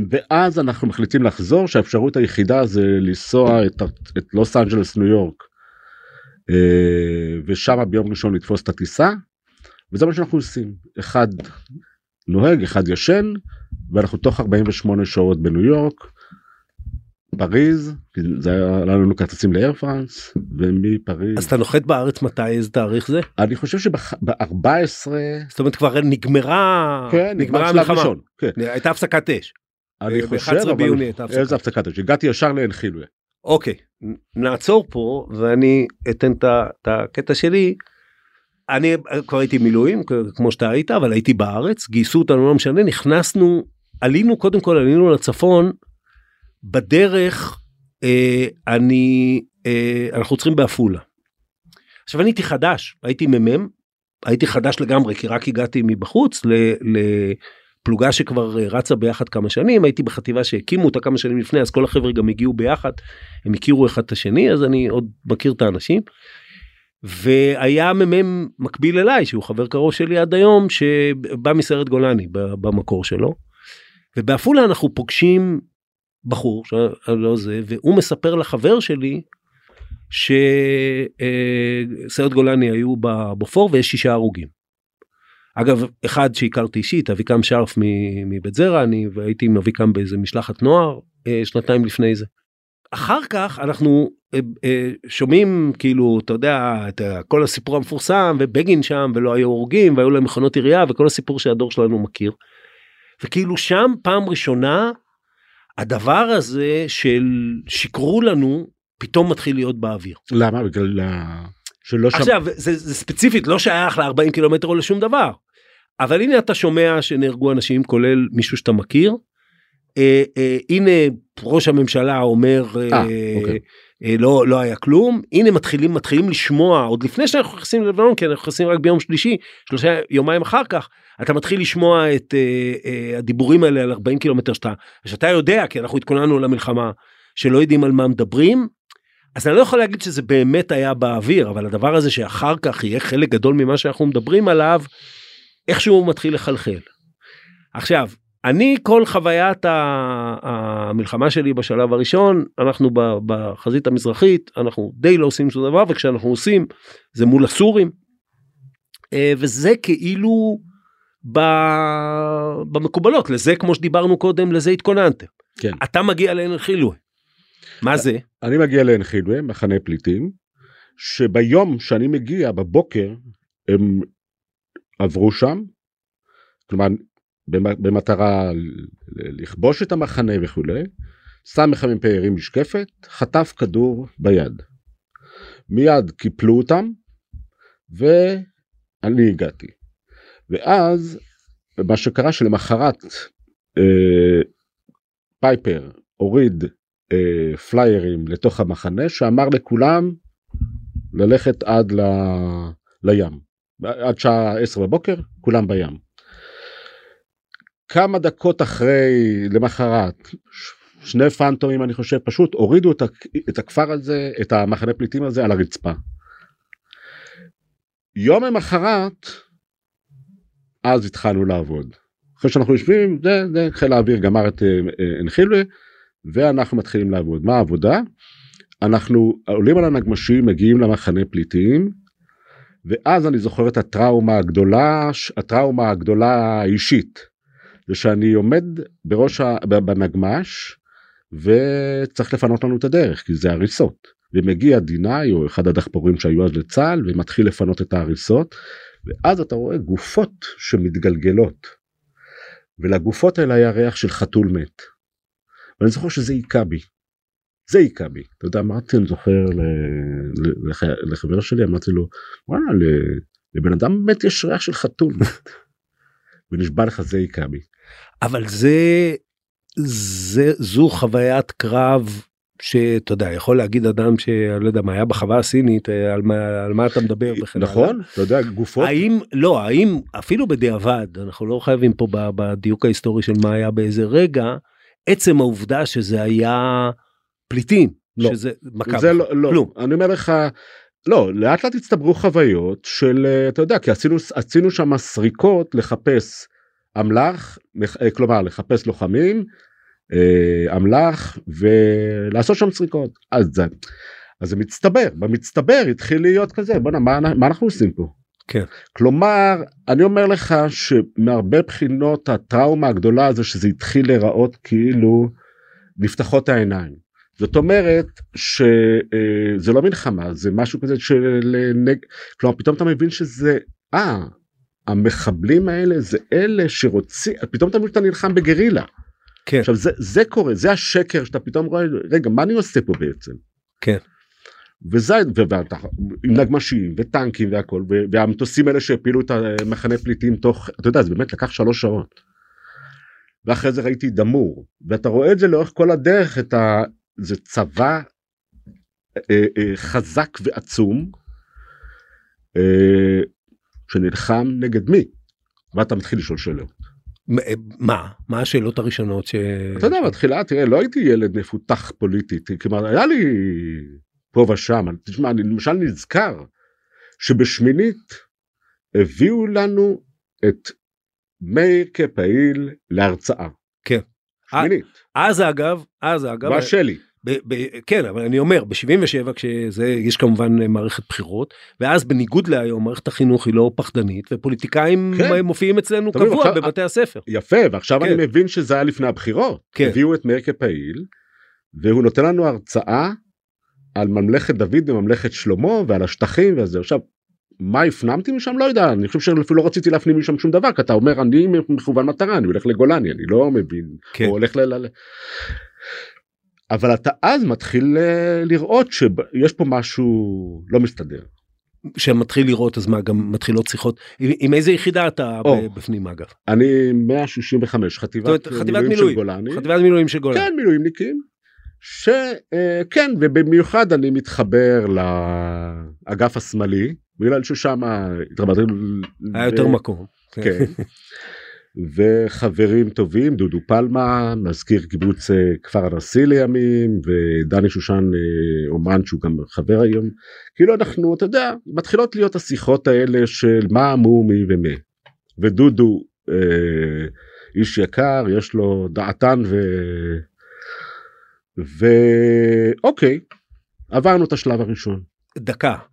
ואז אנחנו מחליטים לחזור שהאפשרות היחידה זה לנסוע את, את לוס אנג'לס ניו יורק אה, ושם ביום ראשון לתפוס את הטיסה וזה מה שאנחנו עושים אחד נוהג אחד ישן ואנחנו תוך 48 שעות בניו יורק פריז זה היה לנו כרטיסים לאייר פרנס ומפריז אז אתה נוחת בארץ מתי איזה תאריך זה אני חושב שב-14 זאת אומרת כבר נגמרה כן, נגמרה המלחמה כן. הייתה הפסקת אש. אני חושב אבל איזה הפסקת אש הגעתי ישר לעין חילווה. אוקיי נעצור פה ואני אתן את הקטע שלי. אני כבר הייתי מילואים כמו שאתה היית אבל הייתי בארץ גייסו אותנו לא משנה נכנסנו עלינו קודם כל עלינו לצפון בדרך אה, אני אה, אנחנו צריכים בעפולה. עכשיו אני הייתי חדש הייתי מ"מ הייתי חדש לגמרי כי רק הגעתי מבחוץ לפלוגה שכבר רצה ביחד כמה שנים הייתי בחטיבה שהקימו אותה כמה שנים לפני אז כל החבר'ה גם הגיעו ביחד הם הכירו אחד את השני אז אני עוד מכיר את האנשים. והיה מ"מ מקביל אליי שהוא חבר קרוב שלי עד היום שבא מסרט גולני במקור שלו. ובעפולה אנחנו פוגשים בחור לא זה והוא מספר לחבר שלי שסיירת גולני היו בבופור ויש שישה הרוגים. אגב אחד שהכרתי אישית אביקם שרף מבית זרע אני והייתי עם אביקם באיזה משלחת נוער אה, שנתיים לפני זה. אחר כך אנחנו אה, אה, שומעים כאילו אתה יודע את כל הסיפור המפורסם ובגין שם ולא היו הורגים והיו להם מכונות עירייה וכל הסיפור שהדור שלנו מכיר. וכאילו שם פעם ראשונה הדבר הזה של שיקרו לנו פתאום מתחיל להיות באוויר. למה? בגלל שלא שם... עכשיו זה, זה ספציפית לא שייך ל-40 קילומטר או לשום דבר. אבל הנה אתה שומע שנהרגו אנשים כולל מישהו שאתה מכיר. אה, אה, הנה ראש הממשלה אומר אה, אה, אוקיי. אה, לא לא היה כלום הנה מתחילים מתחילים לשמוע עוד לפני שאנחנו נכנסים ללבנון כי אנחנו נכנסים רק ביום שלישי שלושה יומיים אחר כך אתה מתחיל לשמוע את אה, אה, הדיבורים האלה על 40 קילומטר שאתה שאתה יודע כי אנחנו התכוננו למלחמה שלא יודעים על מה מדברים. אז אני לא יכול להגיד שזה באמת היה באוויר אבל הדבר הזה שאחר כך יהיה חלק גדול ממה שאנחנו מדברים עליו איכשהו מתחיל לחלחל. עכשיו אני כל חוויית המלחמה שלי בשלב הראשון אנחנו בחזית המזרחית אנחנו די לא עושים שום דבר וכשאנחנו עושים זה מול הסורים. אה, וזה כאילו במקובלות לזה כמו שדיברנו קודם לזה התכוננתם. כן. אתה מגיע לעין חילווה. מה זה? אני מגיע לעין חילווה מחנה פליטים שביום שאני מגיע בבוקר הם עברו שם. כלומר במטרה לכבוש את המחנה וכולי, סמ"ך מ"פ הרים משקפת, חטף כדור ביד. מיד קיפלו אותם, ואני הגעתי. ואז מה שקרה שלמחרת אה, פייפר הוריד אה, פליירים לתוך המחנה שאמר לכולם ללכת עד ל... לים. עד שעה 10 בבוקר כולם בים. כמה דקות אחרי למחרת שני פנטומים אני חושב פשוט הורידו את הכפר הזה את המחנה פליטים הזה על הרצפה. יום למחרת אז התחלנו לעבוד. אחרי שאנחנו יושבים זה, זה חיל האוויר גמר את אנחילווה אה, ואנחנו מתחילים לעבוד. מה העבודה? אנחנו עולים על הנגמשים מגיעים למחנה פליטים ואז אני זוכר את הטראומה הגדולה הטראומה הגדולה האישית זה שאני עומד בראש ה... בנגמש וצריך לפנות לנו את הדרך כי זה הריסות ומגיע דינאי או אחד הדחפורים שהיו אז לצה"ל ומתחיל לפנות את ההריסות ואז אתה רואה גופות שמתגלגלות ולגופות האלה היה ריח של חתול מת. ואני זוכר שזה היכה בי. זה היכה בי. אתה יודע אמרתי אני זוכר לח... לחבר שלי אמרתי לו וואלה לבן אדם באמת יש ריח של חתול מת. ונשבע לך זה היכה בי. אבל זה זה זו חוויית קרב שאתה יודע יכול להגיד אדם שלא יודע מה היה בחווה הסינית אה, על מה על מה אתה מדבר וכן נכון? אתה יודע גופות? האם לא האם אפילו בדיעבד אנחנו לא חייבים פה בדיוק ההיסטורי של מה היה באיזה רגע עצם העובדה שזה היה פליטים לא, שזה מכבי זה לא, לא. כלום. אני אומר לך לא לאט לאט הצטברו חוויות של אה, אתה יודע כי עשינו עשינו שם סריקות לחפש אמל"ח, אה, כלומר לחפש לוחמים, אה, אמל"ח ולעשות שם סריקות. אז זה, אז זה מצטבר, במצטבר התחיל להיות כזה, בוא'נה מה, מה אנחנו עושים פה? כן. כלומר, אני אומר לך שמהרבה בחינות הטראומה הגדולה זה שזה התחיל להיראות כאילו נפתחות העיניים. זאת אומרת שזה אה, לא מלחמה זה משהו כזה של נג... כלומר פתאום אתה מבין שזה אה המחבלים האלה זה אלה שרוצים פתאום אתה מבין שאתה נלחם בגרילה. כן. עכשיו זה זה קורה זה השקר שאתה פתאום רואה רגע מה אני עושה פה בעצם. כן. וזה עם נגמשים וטנקים והכל והמטוסים האלה שהפילו את המחנה פליטים תוך אתה יודע זה באמת לקח שלוש שעות. ואחרי זה ראיתי דמור ואתה רואה את זה לאורך כל הדרך את ה... זה צבא אה, אה, חזק ועצום אה, שנלחם נגד מי ואתה מתחיל לשאול שאלות. אה, מה מה השאלות הראשונות ש... אתה יודע בתחילה תראה לא הייתי ילד מפותח פוליטית כלומר היה לי פה ושם תשמע אני למשל נזכר שבשמינית הביאו לנו את מאיר כפעיל להרצאה. כן. שמינית. אז אגב, אז אגב, בשלי. ב- ב- כן אבל אני אומר ב-77 כשזה יש כמובן מערכת בחירות ואז בניגוד להיום מערכת החינוך היא לא פחדנית ופוליטיקאים כן. מופיעים אצלנו קבוע עכשיו- בבתי הספר. יפה ועכשיו כן. אני מבין שזה היה לפני הבחירות. כן. הביאו את מאיר כפעיל והוא נותן לנו הרצאה על ממלכת דוד וממלכת שלמה ועל השטחים וזה עכשיו. מה הפנמתי משם לא יודע אני חושב שאפילו לא רציתי להפנים משם שום דבר כי אתה אומר אני מכוון מטרה אני הולך לגולני אני לא מבין כן. הוא הולך ל... אבל אתה אז מתחיל אה, לראות שיש פה משהו לא מסתדר. שמתחיל לראות אז מה גם מתחילות שיחות עם, עם איזה יחידה אתה או. בפנים אגב? אני 165 חטיבת, זאת אומרת, חטיבת מילואים מילואים. של גולני. חטיבת מילואים של גולן. כן מילואימניקים. שכן ובמיוחד אני מתחבר לאגף השמאלי בגלל ששם התרבתי היה יותר מקום. כן. וחברים טובים דודו פלמה מזכיר קיבוץ אה, כפר הנשיא לימים ודני שושן אה, אומן שהוא גם חבר היום. כאילו אנחנו אתה יודע מתחילות להיות השיחות האלה של מה אמרו מי ומי. ודודו אה, איש יקר יש לו דעתן ו... ואוקיי עברנו את השלב הראשון. דקה.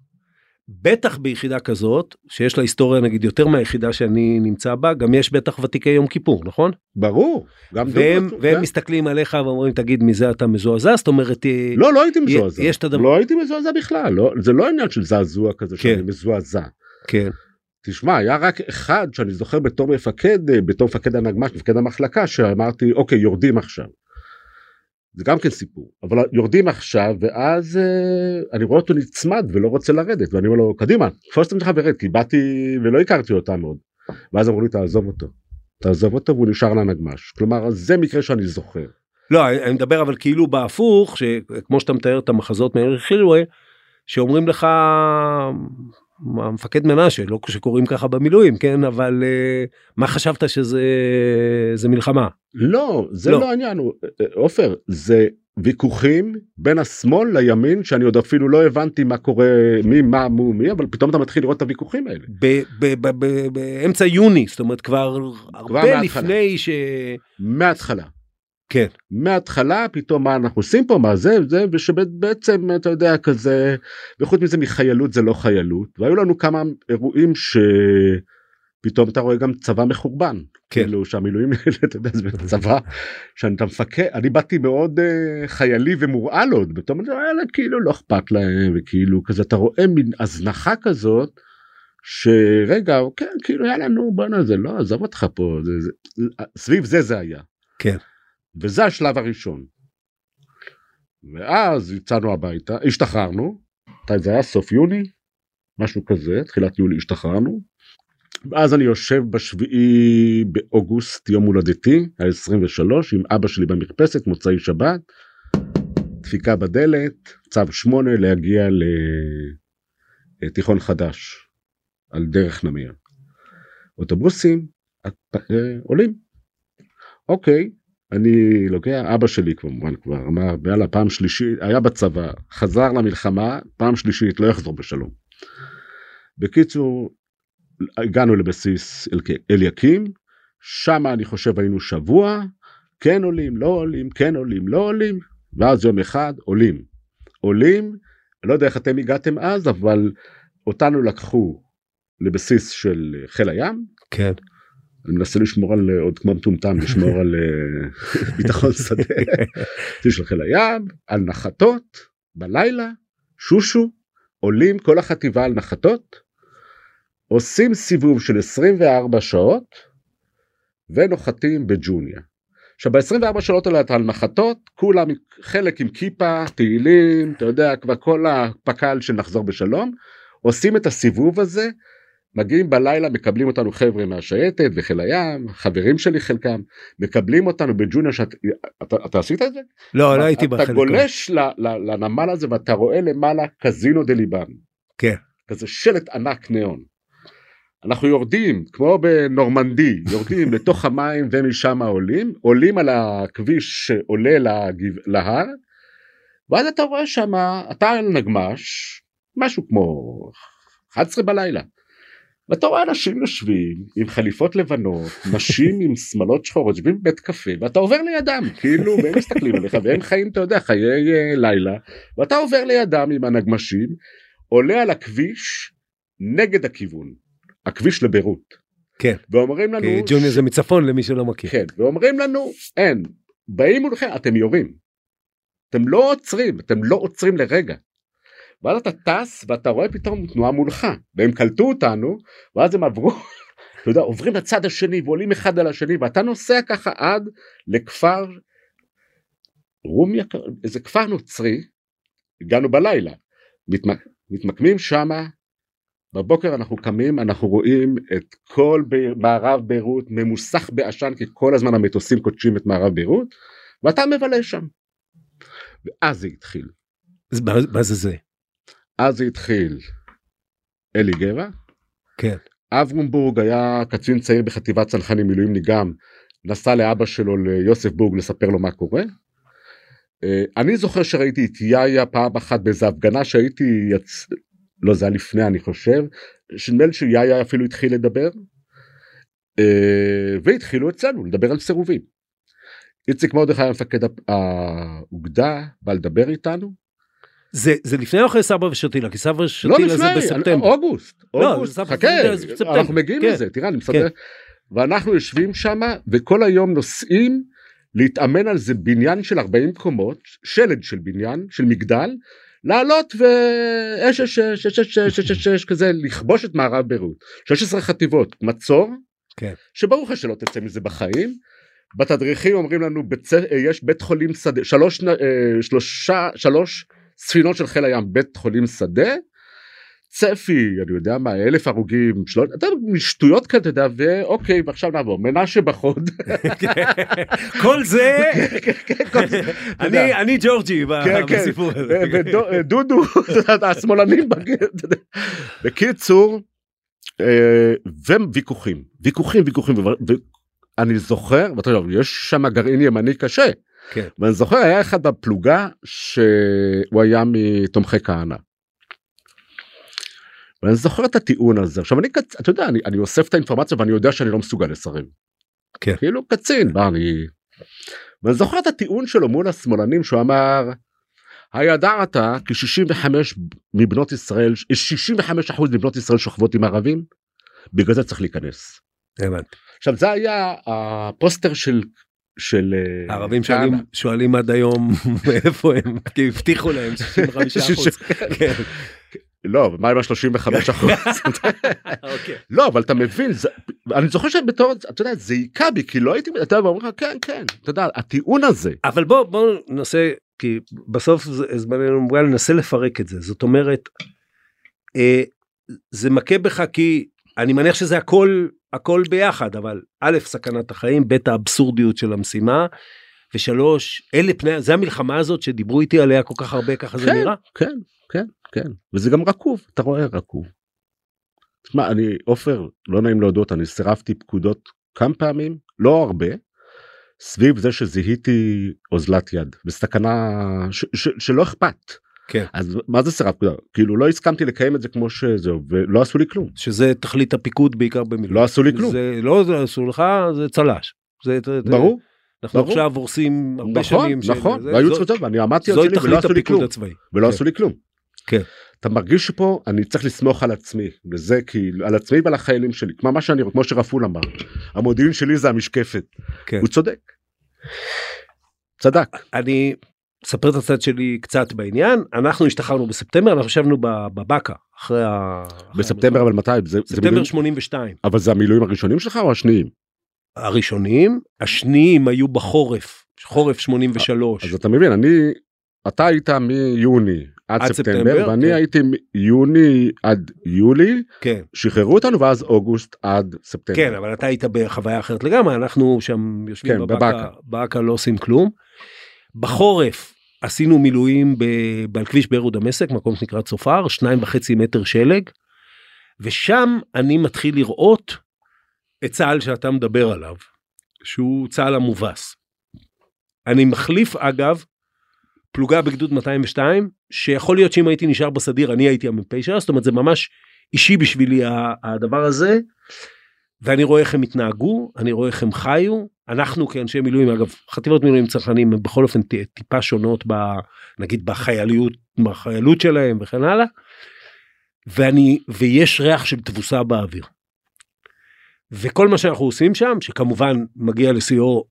בטח ביחידה כזאת שיש לה היסטוריה נגיד יותר מהיחידה שאני נמצא בה גם יש בטח ותיקי יום כיפור נכון? ברור גם והם, דודו, והם כן. מסתכלים עליך ואומרים תגיד מזה אתה מזועזע זאת אומרת אה, לא לא הייתי מזועזע יש את הדבר- לא הייתי מזועזע בכלל לא זה לא עניין של זעזוע כזה כן. שאני מזועזע. כן תשמע היה רק אחד שאני זוכר בתור מפקד אה, בתור מפקד הנגמ"ש מפקד המחלקה שאמרתי אוקיי יורדים עכשיו. זה גם כן סיפור אבל יורדים עכשיו ואז אה, אני רואה אותו נצמד ולא רוצה לרדת ואני אומר לו קדימה תפוס את עצמך ורד כי באתי ולא הכרתי אותם עוד. ואז אמרו לי תעזוב אותו. תעזוב אותו והוא נשאר לנגמ"ש כלומר זה מקרה שאני זוכר. לא אני מדבר אבל כאילו בהפוך שכמו שאתה מתאר את המחזות מאיר חילווה שאומרים לך המפקד מנשה לא שקוראים ככה במילואים כן אבל אה, מה חשבת שזה זה מלחמה לא זה לא. לא העניין אה, עופר זה ויכוחים בין השמאל לימין שאני עוד אפילו לא הבנתי מה קורה מי מה מו מי אבל פתאום אתה מתחיל לראות את הוויכוחים האלה. ב- ב- ב- ב- באמצע יוני זאת אומרת כבר הרבה מההתחלה. לפני ש... מההתחלה כן מההתחלה פתאום מה אנחנו עושים פה מה זה זה ושבעצם אתה יודע כזה וחוץ מזה מחיילות זה לא חיילות והיו לנו כמה אירועים שפתאום אתה רואה גם צבא מחורבן כן. כאילו שהמילואים האלה אתה יודע זה צבא שאתה מפקד אני באתי מאוד uh, חיילי ומורעל עוד אני רואה כאילו לא אכפת להם וכאילו כזה אתה רואה מין הזנחה כזאת. שרגע כן כאילו יאללה נו בואנה זה לא עזוב אותך פה זה, זה, סביב זה זה היה. כן. וזה השלב הראשון. ואז יצאנו הביתה השתחררנו זה היה סוף יוני משהו כזה תחילת יולי השתחררנו. ואז אני יושב בשביעי באוגוסט יום הולדתי ה-23 עם אבא שלי במרפסת מוצאי שבת. דפיקה בדלת צו 8 להגיע לתיכון חדש על דרך נמיר. אוטובוסים אה, עולים. אוקיי אני לוקח אבא שלי כמובן כבר אמר יאללה פעם שלישית היה בצבא חזר למלחמה פעם שלישית לא יחזור בשלום. בקיצור הגענו לבסיס אל, אליקים שם אני חושב היינו שבוע כן עולים לא עולים כן עולים לא עולים ואז יום אחד עולים. עולים לא יודע איך אתם הגעתם אז אבל אותנו לקחו לבסיס של חיל הים. כן אני מנסה לשמור על עוד כמו מטומטם לשמור על ביטחון שדה. של חיל הים על נחתות בלילה שושו עולים כל החטיבה על נחתות עושים סיבוב של 24 שעות ונוחתים בג'וניה. עכשיו ב-24 שעות האלה על נחתות כולם חלק עם כיפה תהילים אתה יודע כבר כל הפק"ל של נחזור בשלום עושים את הסיבוב הזה מגיעים בלילה מקבלים אותנו חבר'ה מהשייטת וחיל הים חברים שלי חלקם מקבלים אותנו בג'וניה שאת אתה, אתה עשית את זה? לא לא הייתי בחלק. אתה גולש ל, ל, לנמל הזה ואתה רואה למעלה קזינו דה ליבן. כן. כזה שלט ענק ניאון. אנחנו יורדים כמו בנורמנדי יורדים לתוך המים ומשם עולים עולים על הכביש שעולה להגיב, להר ואז אתה רואה שם אתה על נגמש משהו כמו 11 בלילה. ואתה רואה אנשים יושבים עם חליפות לבנות נשים עם שמלות שחורות יושבים בבית קפה ואתה עובר לידם כאילו והם מסתכלים עליך והם חיים אתה יודע חיי uh, לילה ואתה עובר לידם עם הנגמשים עולה על הכביש נגד הכיוון הכביש לביירות. כן. ואומרים לנו... כי ג'וניה ש... זה מצפון למי שלא מכיר. כן, ואומרים לנו, אין, באים מולכם, אתם יורים. אתם לא עוצרים, אתם לא עוצרים לרגע. ואז אתה טס ואתה רואה פתאום תנועה מולך, והם קלטו אותנו, ואז הם עברו, אתה יודע, עוברים לצד השני ועולים אחד על השני, ואתה נוסע ככה עד לכפר, רומיה, איזה כפר נוצרי, הגענו בלילה, מתמק, מתמקמים שמה בבוקר אנחנו קמים אנחנו רואים את כל מערב ביירות ממוסך בעשן כי כל הזמן המטוסים קודשים את מערב ביירות ואתה מבלה שם. ואז זה התחיל. מה זה זה? אז זה התחיל אלי גבע. כן. אברום בורג היה קצין צעיר בחטיבת צנחנים מילואים גם נסע לאבא שלו ליוסף בורג לספר לו מה קורה. אה, אני זוכר שראיתי את יאיה פעם אחת באיזה הפגנה שהייתי יצ... לא זה היה לפני אני חושב, שנדמה לי שיאיה אפילו התחיל לדבר, אה, והתחילו אצלנו לדבר על סירובים. איציק מרדכי היה מפקד האוגדה, בא לדבר איתנו. זה זה לפני או אחרי סבא ושתילה כי סבא ושתילה לא זה בספטמבר. אוגוסט, לא, אוגוסט, לא, חכה, אנחנו מגיעים כן, לזה, תראה אני מסתכל, כן. ואנחנו יושבים שם וכל היום נוסעים להתאמן על זה בניין של 40 קומות, שלד של בניין, של מגדל, לעלות ואש אש אש אש אש אש אש אש כזה לכבוש את מערב ביירות 16 חטיבות מצור כן. שברוך השם לא תצא מזה בחיים. בתדריכים אומרים לנו בצ... יש בית חולים שדה שלוש שלושה שלוש ספינות של חיל הים בית חולים שדה? צפי אני יודע מה אלף הרוגים שלוש אתה יודע שטויות כאלה אתה יודע ואוקיי ועכשיו נעבור מנשה בחוד. כל זה אני אני ג'ורג'י בסיפור הזה. ודודו השמאלנים בקיצור אה, וויכוחים ויכוחים ויכוחים ואני זוכר יש שם גרעין ימני קשה ואני זוכר היה אחד בפלוגה שהוא היה מתומכי כהנא. ואני זוכר את הטיעון הזה עכשיו אני אתה יודע אני, אני אוסף את האינפורמציה ואני יודע שאני לא מסוגל לסרב. כן. כאילו קצין מה אני. ואני זוכר את הטיעון שלו מול השמאלנים שהוא אמר הידעת כי 65 מבנות ישראל 65 אחוז מבנות ישראל שוכבות עם ערבים בגלל זה צריך להיכנס. הבנתי. עכשיו זה היה הפוסטר של של הערבים שואלים שואלים עד היום מאיפה הם כי הבטיחו להם 65 אחוז. כן. לא מה עם ה-35 אחוז אוקיי. לא אבל אתה מבין אני זוכר שבתור אתה יודע זה היכה בי כי לא הייתי אתה יודע ואומרים לך כן כן אתה יודע הטיעון הזה אבל בוא בוא ננסה כי בסוף זמננו מוגבל ננסה לפרק את זה זאת אומרת אה, זה מכה בך כי אני מניח שזה הכל הכל ביחד אבל א' סכנת החיים ב' האבסורדיות של המשימה ושלוש אלה פני זה המלחמה הזאת שדיברו איתי עליה כל כך הרבה ככה כן, זה נראה כן כן כן וזה גם רקוב אתה רואה רקוב. תשמע אני עופר לא נעים להודות אני סירבתי פקודות כמה פעמים לא הרבה סביב זה שזיהיתי אוזלת יד בסכנה ש, ש, שלא אכפת. כן. אז מה זה סירב פקודה? כאילו לא הסכמתי לקיים את זה כמו שזהו ולא עשו לי כלום. שזה תכלית הפיקוד בעיקר במילואים. לא עשו לי כלום. זה לא זה עשו לך זה צל"ש. זה, ברור. אנחנו ברור. עכשיו הורסים הרבה נכון, שנים. נכון, והיו צריכים ואני עמדתי על שלי ולא עשו לי כלום. הצבאי. ולא כן. עשו לי כלום. כן. אתה מרגיש שפה אני צריך לסמוך על עצמי וזה כאילו על עצמי ועל החיילים שלי כמו מה שאני כמו שרפול אמר המודיעין שלי זה המשקפת כן. הוא צודק. צדק. אני אספר את הצד שלי קצת בעניין אנחנו השתחררנו בספטמבר אנחנו ישבנו בבאקה אחרי ה... בספטמבר אבל מתי? זה, ספטמבר זה 82. אבל זה המילואים הראשונים שלך או השניים? הראשונים השניים היו בחורף חורף 83. אז אתה מבין אני אתה היית מיוני עד, עד ספטמבר, ספטמבר ואני כן. הייתי מיוני עד יולי כן שחררו אותנו ואז אוגוסט עד ספטמבר כן אבל אתה היית בחוויה אחרת לגמרי אנחנו שם יושבים כן, בבאקה בבאקה לא עושים כלום. בחורף עשינו מילואים ב... על כביש בארו דמשק מקום שנקרא צופר שניים וחצי מטר שלג ושם אני מתחיל לראות את צה"ל שאתה מדבר עליו שהוא צה"ל המובס. אני מחליף אגב פלוגה בגדוד 202 שיכול להיות שאם הייתי נשאר בסדיר אני הייתי המ"פ שלה זאת אומרת זה ממש אישי בשבילי הדבר הזה ואני רואה איך הם התנהגו אני רואה איך הם חיו אנחנו כאנשי מילואים אגב חטיבות מילואים צרכנים הם בכל אופן טיפה שונות ב, נגיד בחייליות בחיילות שלהם וכן הלאה. ואני ויש ריח של תבוסה באוויר. וכל מה שאנחנו עושים שם שכמובן מגיע לשיאו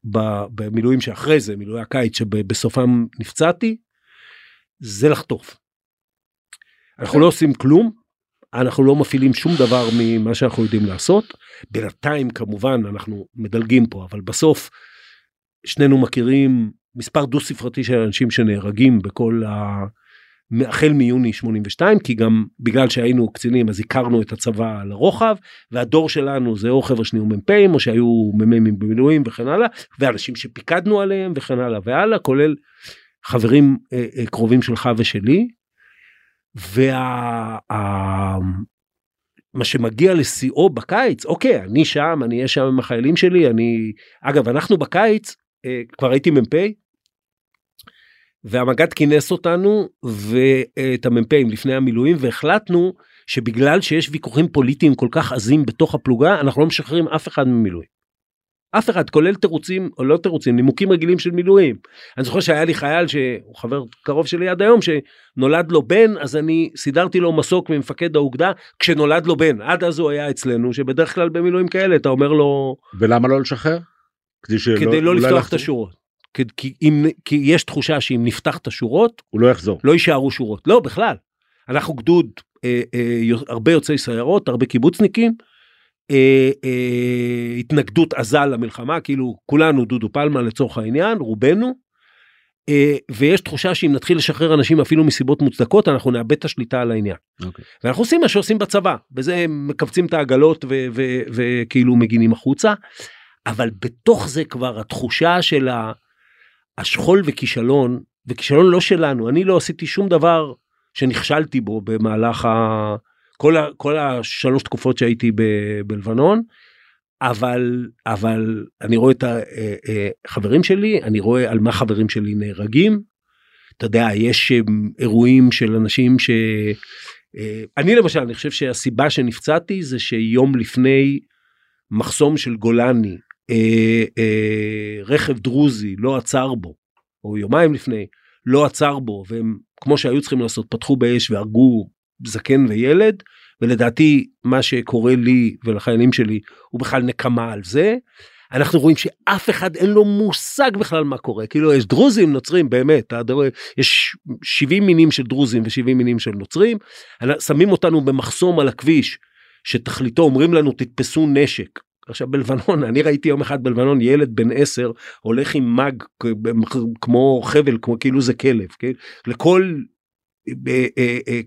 במילואים שאחרי זה מילואי הקיץ שבסופם נפצעתי זה לחטוף. אנחנו לא עושים כלום אנחנו לא מפעילים שום דבר ממה שאנחנו יודעים לעשות בינתיים כמובן אנחנו מדלגים פה אבל בסוף שנינו מכירים מספר דו ספרתי של אנשים שנהרגים בכל ה... החל מיוני 82 כי גם בגלל שהיינו קצינים אז הכרנו את הצבא לרוחב והדור שלנו זה או חבר'ה שנהיו מ"פים או שהיו מ"מים במילואים וכן הלאה ואנשים שפיקדנו עליהם וכן הלאה והלאה כולל חברים אה, אה, קרובים שלך ושלי. וה... מה שמגיע לשיאו בקיץ אוקיי אני שם אני אהיה שם עם החיילים שלי אני אגב אנחנו בקיץ אה, כבר הייתי מ"פ והמג"ד כינס אותנו ואת המ"פים לפני המילואים והחלטנו שבגלל שיש ויכוחים פוליטיים כל כך עזים בתוך הפלוגה אנחנו לא משחררים אף אחד ממילואים. אף אחד כולל תירוצים או לא תירוצים נימוקים רגילים של מילואים. אני זוכר שהיה לי חייל שהוא חבר קרוב שלי עד היום שנולד לו בן אז אני סידרתי לו מסוק ממפקד האוגדה כשנולד לו בן עד אז הוא היה אצלנו שבדרך כלל במילואים כאלה אתה אומר לו ולמה לא לשחרר? כדי, שלא, כדי לא לפתוח את השורות. כי, כי, אם, כי יש תחושה שאם נפתח את השורות הוא לא יחזור לא יישארו שורות לא בכלל אנחנו גדוד אה, אה, הרבה יוצאי סיירות הרבה קיבוצניקים אה, אה, התנגדות עזה למלחמה כאילו כולנו דודו פלמה לצורך העניין רובנו. אה, ויש תחושה שאם נתחיל לשחרר אנשים אפילו מסיבות מוצדקות אנחנו נאבד את השליטה על העניין. Okay. אוקיי. ואנחנו עושים מה שעושים בצבא וזה מכווצים את העגלות וכאילו מגינים החוצה. אבל בתוך זה כבר התחושה של השכול וכישלון וכישלון לא שלנו אני לא עשיתי שום דבר שנכשלתי בו במהלך ה... כל, ה, כל השלוש תקופות שהייתי ב, בלבנון, אבל, אבל אני רואה את החברים אה, אה, שלי, אני רואה על מה חברים שלי נהרגים. אתה יודע, יש אה, אירועים של אנשים ש... אני למשל, אני חושב שהסיבה שנפצעתי זה שיום לפני מחסום של גולני, רכב דרוזי לא עצר בו, או יומיים לפני, לא עצר בו, והם, כמו שהיו צריכים לעשות, פתחו באש והרגו זקן וילד ולדעתי מה שקורה לי ולחיילים שלי הוא בכלל נקמה על זה. אנחנו רואים שאף אחד אין לו מושג בכלל מה קורה כאילו יש דרוזים נוצרים באמת יש 70 מינים של דרוזים ו70 מינים של נוצרים שמים אותנו במחסום על הכביש שתכליתו אומרים לנו תתפסו נשק עכשיו בלבנון אני ראיתי יום אחד בלבנון ילד בן 10 הולך עם מג כמו חבל כמו כאילו זה כלב כן? לכל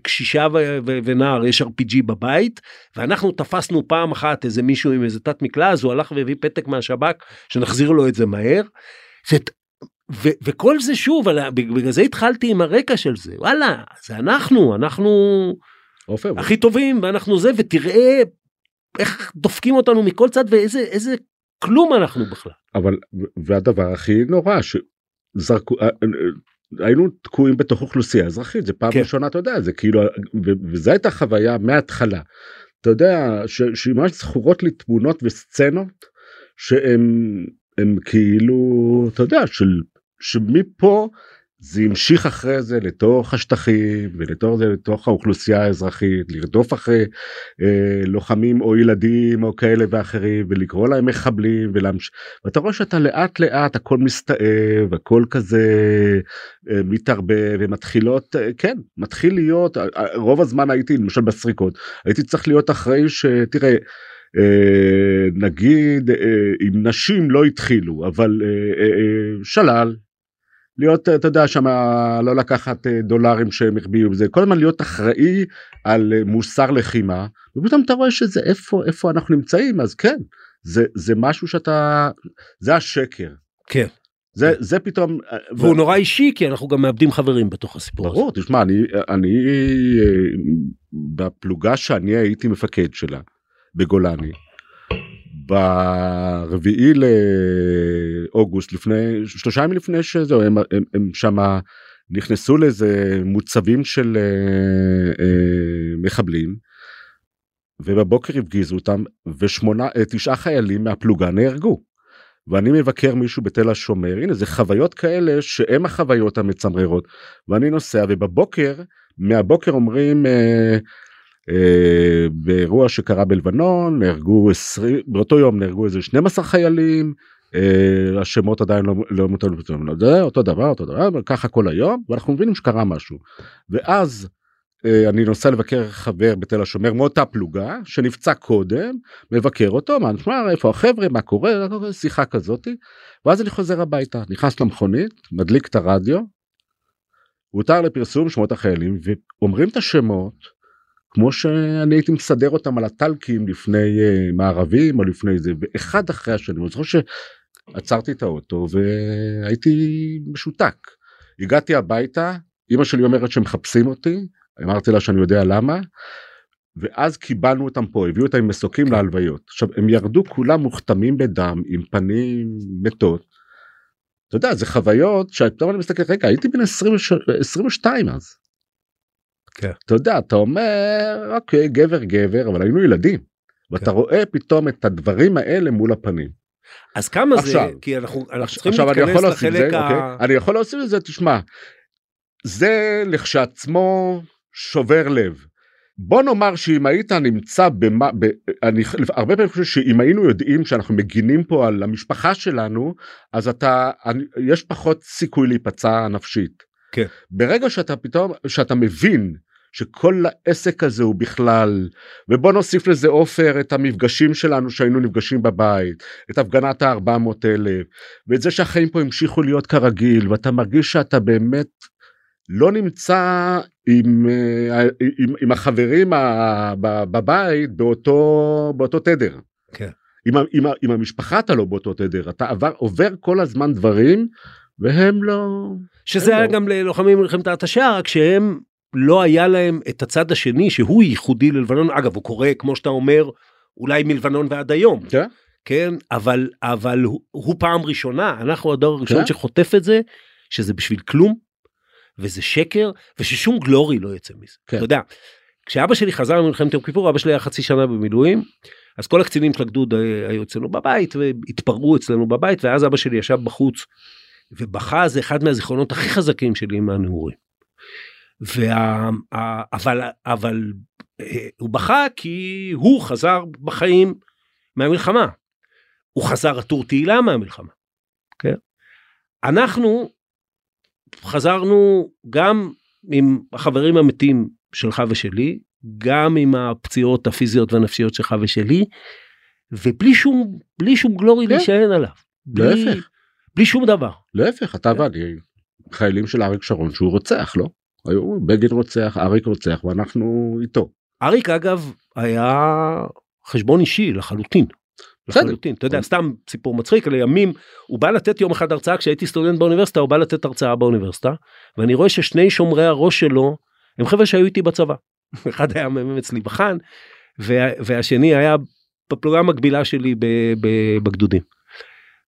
קשישה ונער יש RPG בבית ואנחנו תפסנו פעם אחת איזה מישהו עם איזה תת מקלע אז הוא הלך והביא פתק מהשב"כ שנחזיר לו את זה מהר. ו- וכל זה שוב בגלל זה התחלתי עם הרקע של זה וואלה זה אנחנו אנחנו אופי, הכי טובים ואנחנו זה ותראה איך דופקים אותנו מכל צד ואיזה איזה כלום אנחנו בכלל. אבל והדבר הכי נורא שזרקו היינו תקועים בתוך אוכלוסייה אזרחית זה פעם כן. ראשונה אתה יודע זה כאילו וזו הייתה חוויה מההתחלה. אתה יודע שממש זכורות לי תמונות וסצנות שהם הם כאילו אתה יודע של שמפה זה המשיך אחרי זה לתוך השטחים ולתוך זה לתוך האוכלוסייה האזרחית לרדוף אחרי אה, לוחמים או ילדים או כאלה ואחרים ולקרוא להם מחבלים ולהמש... ואתה רואה שאתה לאט לאט הכל מסתאב הכל כזה אה, מתערבב ומתחילות אה, כן מתחיל להיות אה, אה, רוב הזמן הייתי למשל בסריקות הייתי צריך להיות אחרי שתראה. אה, נגיד אה, עם נשים לא התחילו אבל אה, שלל להיות אתה יודע שם לא לקחת דולרים שהם החביאו בזה כל הזמן להיות אחראי על מוסר לחימה ופתאום אתה רואה שזה איפה איפה אנחנו נמצאים אז כן זה זה משהו שאתה זה השקר. כן. זה זה פתאום והוא ו... נורא אישי כי אנחנו גם מאבדים חברים בתוך הסיפור ברור, הזה. תשמע אני אני בפלוגה שאני הייתי מפקד שלה בגולני. ברביעי לאוגוסט לפני שלושה ימים לפני שזהו הם, הם, הם שמה נכנסו לאיזה מוצבים של אה, אה, מחבלים ובבוקר הפגיזו אותם ושמונה אה, תשעה חיילים מהפלוגה נהרגו. ואני מבקר מישהו בתל השומר הנה זה חוויות כאלה שהם החוויות המצמררות ואני נוסע ובבוקר מהבוקר אומרים אה, באירוע שקרה בלבנון נהרגו 20 באותו יום נהרגו איזה 12 חיילים אה, השמות עדיין לא, לא מוטלים זה אותו דבר אותו דבר ככה כל היום ואנחנו מבינים שקרה משהו ואז אה, אני נוסע לבקר חבר בתל השומר מאותה פלוגה שנפצע קודם מבקר אותו מה נשמע איפה החבר'ה מה קורה שיחה כזאתי ואז אני חוזר הביתה נכנס למכונית מדליק את הרדיו. הותר לפרסום שמות החיילים ואומרים את השמות כמו שאני הייתי מסדר אותם על הטלקים לפני uh, מערבים או לפני זה ואחד אחרי השני אני זוכר שעצרתי את האוטו והייתי משותק הגעתי הביתה אמא שלי אומרת שמחפשים אותי אמרתי לה שאני יודע למה ואז קיבלנו אותם פה הביאו אותם עם מסוקים כן. להלוויות עכשיו הם ירדו כולם מוכתמים בדם עם פנים מתות. אתה יודע זה חוויות שפתאום אני מסתכל רגע הייתי בן 20, 22 אז. אתה יודע אתה אומר אוקיי גבר גבר אבל היינו ילדים ואתה כן. רואה פתאום את הדברים האלה מול הפנים. אז כמה עכשיו, זה כי אנחנו, אנחנו צריכים עכשיו להתכנס לחלק זה, ה... אוקיי? אני יכול להוסיף לזה תשמע זה לכשעצמו שובר לב. בוא נאמר שאם היית נמצא במה ב, אני הרבה פעמים חושב שאם היינו יודעים שאנחנו מגינים פה על המשפחה שלנו אז אתה אני, יש פחות סיכוי להיפצע נפשית. כן. ברגע שאתה פתאום שאתה מבין שכל העסק הזה הוא בכלל ובוא נוסיף לזה עופר את המפגשים שלנו שהיינו נפגשים בבית את הפגנת ה-400 אלף ואת זה שהחיים פה המשיכו להיות כרגיל ואתה מרגיש שאתה באמת לא נמצא עם, אה, עם, עם החברים בבית באותו באותו תדר. כן. עם, עם, עם המשפחה אתה לא באותו תדר אתה עבר עובר כל הזמן דברים והם לא שזה היה לא. גם ללוחמים במלחמת ההתשה רק שהם לא היה להם את הצד השני שהוא ייחודי ללבנון אגב הוא קורה כמו שאתה אומר אולי מלבנון ועד היום כן, כן אבל אבל הוא, הוא פעם ראשונה אנחנו הדור הראשון כן? שחוטף את זה שזה בשביל כלום וזה שקר וששום גלורי לא יצא מזה כן. אתה יודע כשאבא שלי חזר ממלחמת יום כיפור אבא שלי היה חצי שנה במילואים אז כל הקצינים של הגדוד היו אצלנו בבית והתפרעו אצלנו בבית ואז אבא שלי ישב בחוץ ובכה זה אחד מהזיכרונות הכי חזקים שלי מהנעורים. וה, אבל אבל אה, הוא בכה כי הוא חזר בחיים מהמלחמה. הוא חזר עטור תהילה מהמלחמה. כן? אנחנו חזרנו גם עם החברים המתים שלך ושלי, גם עם הפציעות הפיזיות והנפשיות שלך ושלי, ובלי שום, בלי שום גלורי כן. להישען עליו. בלי, בלי שום דבר. להפך, אתה ואני חיילים של אריק שרון שהוא רוצח, לא? היו בגין רוצח, אריק רוצח, ואנחנו איתו. אריק אגב היה חשבון אישי לחלוטין. לחלוטין. אתה יודע, סתם סיפור מצחיק, לימים הוא בא לתת יום אחד הרצאה כשהייתי סטודנט באוניברסיטה, הוא בא לתת הרצאה באוניברסיטה, ואני רואה ששני שומרי הראש שלו הם חבר'ה שהיו איתי בצבא. אחד היה מ"מ אצלי בחאן, והשני היה בפלוגה המקבילה שלי בגדודים.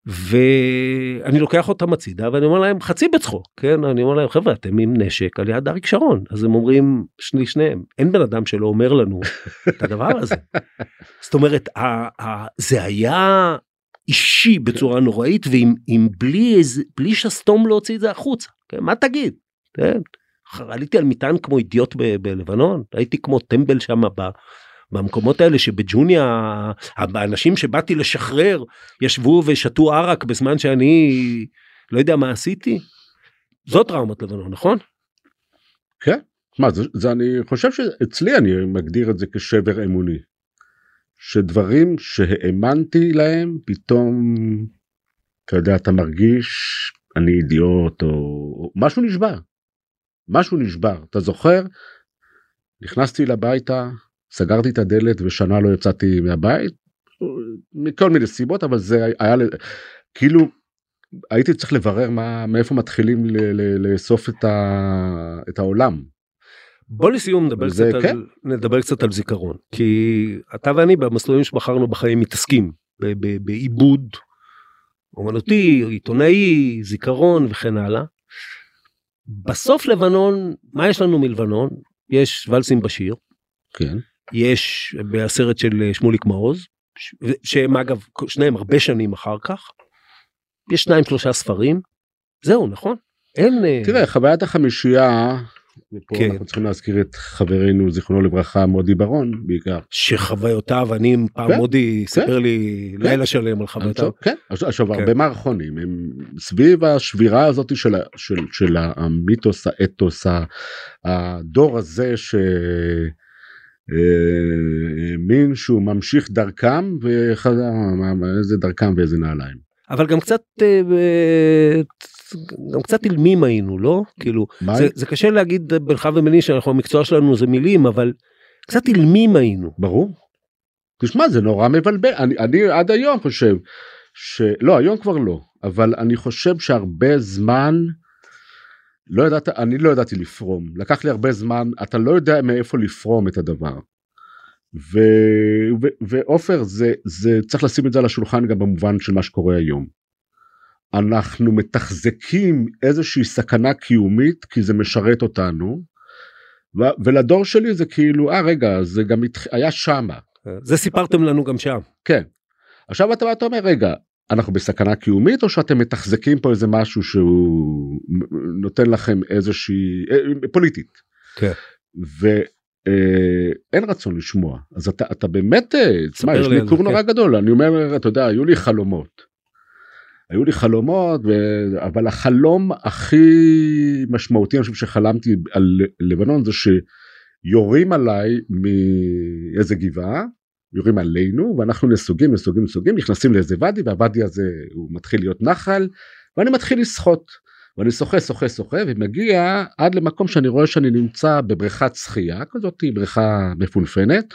ואני לוקח אותם הצידה ואני אומר להם חצי בצחוק כן אני אומר להם חברה אתם עם נשק על יד אריק שרון אז הם אומרים שני שניהם אין בן אדם שלא אומר לנו את הדבר הזה. זאת אומרת ה, ה, זה היה אישי בצורה נוראית ועם בלי איזה בלי שסתום להוציא את זה החוצה כן? מה תגיד. כן? עליתי על מטען כמו אידיוט ב- בלבנון הייתי כמו טמבל שם במקומות האלה שבג'וניה האנשים שבאתי לשחרר ישבו ושתו ערק בזמן שאני לא יודע מה עשיתי. זאת טראומת לבנון נכון? כן. מה זה, זה אני חושב שאצלי אני מגדיר את זה כשבר אמוני. שדברים שהאמנתי להם פתאום אתה יודע אתה מרגיש אני אידיוט או משהו נשבר. משהו נשבר אתה זוכר נכנסתי לביתה סגרתי את הדלת ושנה לא יצאתי מהבית מכל מיני סיבות אבל זה היה כאילו הייתי צריך לברר מה מאיפה מתחילים לאסוף את, ה, את העולם. בוא לסיום נדבר, קצת, כן? על, נדבר קצת על זיכרון כי אתה ואני במסלולים שבחרנו בחיים מתעסקים בעיבוד אומנותי עיתונאי זיכרון וכן הלאה. בסוף לבנון מה יש לנו מלבנון יש ולסים בשיר. כן. יש בסרט של שמוליק מעוז שהם אגב שניהם הרבה שנים אחר כך. יש שניים שלושה ספרים. זהו נכון? אין אה, תראה חוויית החמישייה ופה כן. אנחנו צריכים להזכיר את חברנו זיכרונו לברכה מודי ברון בעיקר. שחוויותיו אני פעם כן, מודי כן. סיפר לי כן. לילה שלם על חוויותיו. כן, עכשיו כן. הרבה מערכונים הם סביב השבירה הזאת של, של, של המיתוס האתוס הדור הזה ש... האמין שהוא ממשיך דרכם ואיזה דרכם ואיזה נעליים. אבל גם קצת אה, גם קצת אילמים היינו לא כאילו זה, זה קשה להגיד בינך וביני שאנחנו המקצוע שלנו זה מילים אבל קצת אילמים היינו ברור. תשמע זה נורא מבלבל אני, אני עד היום חושב שלא היום כבר לא אבל אני חושב שהרבה זמן לא ידעת אני לא ידעתי לפרום לקח לי הרבה זמן אתה לא יודע מאיפה לפרום את הדבר. ועופר זה זה צריך לשים את זה על השולחן גם במובן של מה שקורה היום. אנחנו מתחזקים איזושהי סכנה קיומית כי זה משרת אותנו ו- ולדור שלי זה כאילו אה רגע זה גם היה שמה. זה סיפרתם לנו גם שם. כן. עכשיו אתה, אתה אומר רגע אנחנו בסכנה קיומית או שאתם מתחזקים פה איזה משהו שהוא נותן לכם איזושהי אה, פוליטית. כן. ואין אה, רצון לשמוע אז אתה אתה באמת אה, תשמע יש לי קור נורא כן. גדול אני אומר אתה יודע היו לי חלומות. היו לי חלומות ו... אבל החלום הכי משמעותי אני חושב שחלמתי על לבנון זה שיורים עליי מאיזה גבעה יורים עלינו ואנחנו נסוגים נסוגים נסוגים נכנסים לאיזה ואדי והוואדי הזה הוא מתחיל להיות נחל ואני מתחיל לשחות ואני שוחה שוחה שוחה ומגיע עד למקום שאני רואה שאני נמצא בבריכת שחייה כזאת בריכה מפונפנת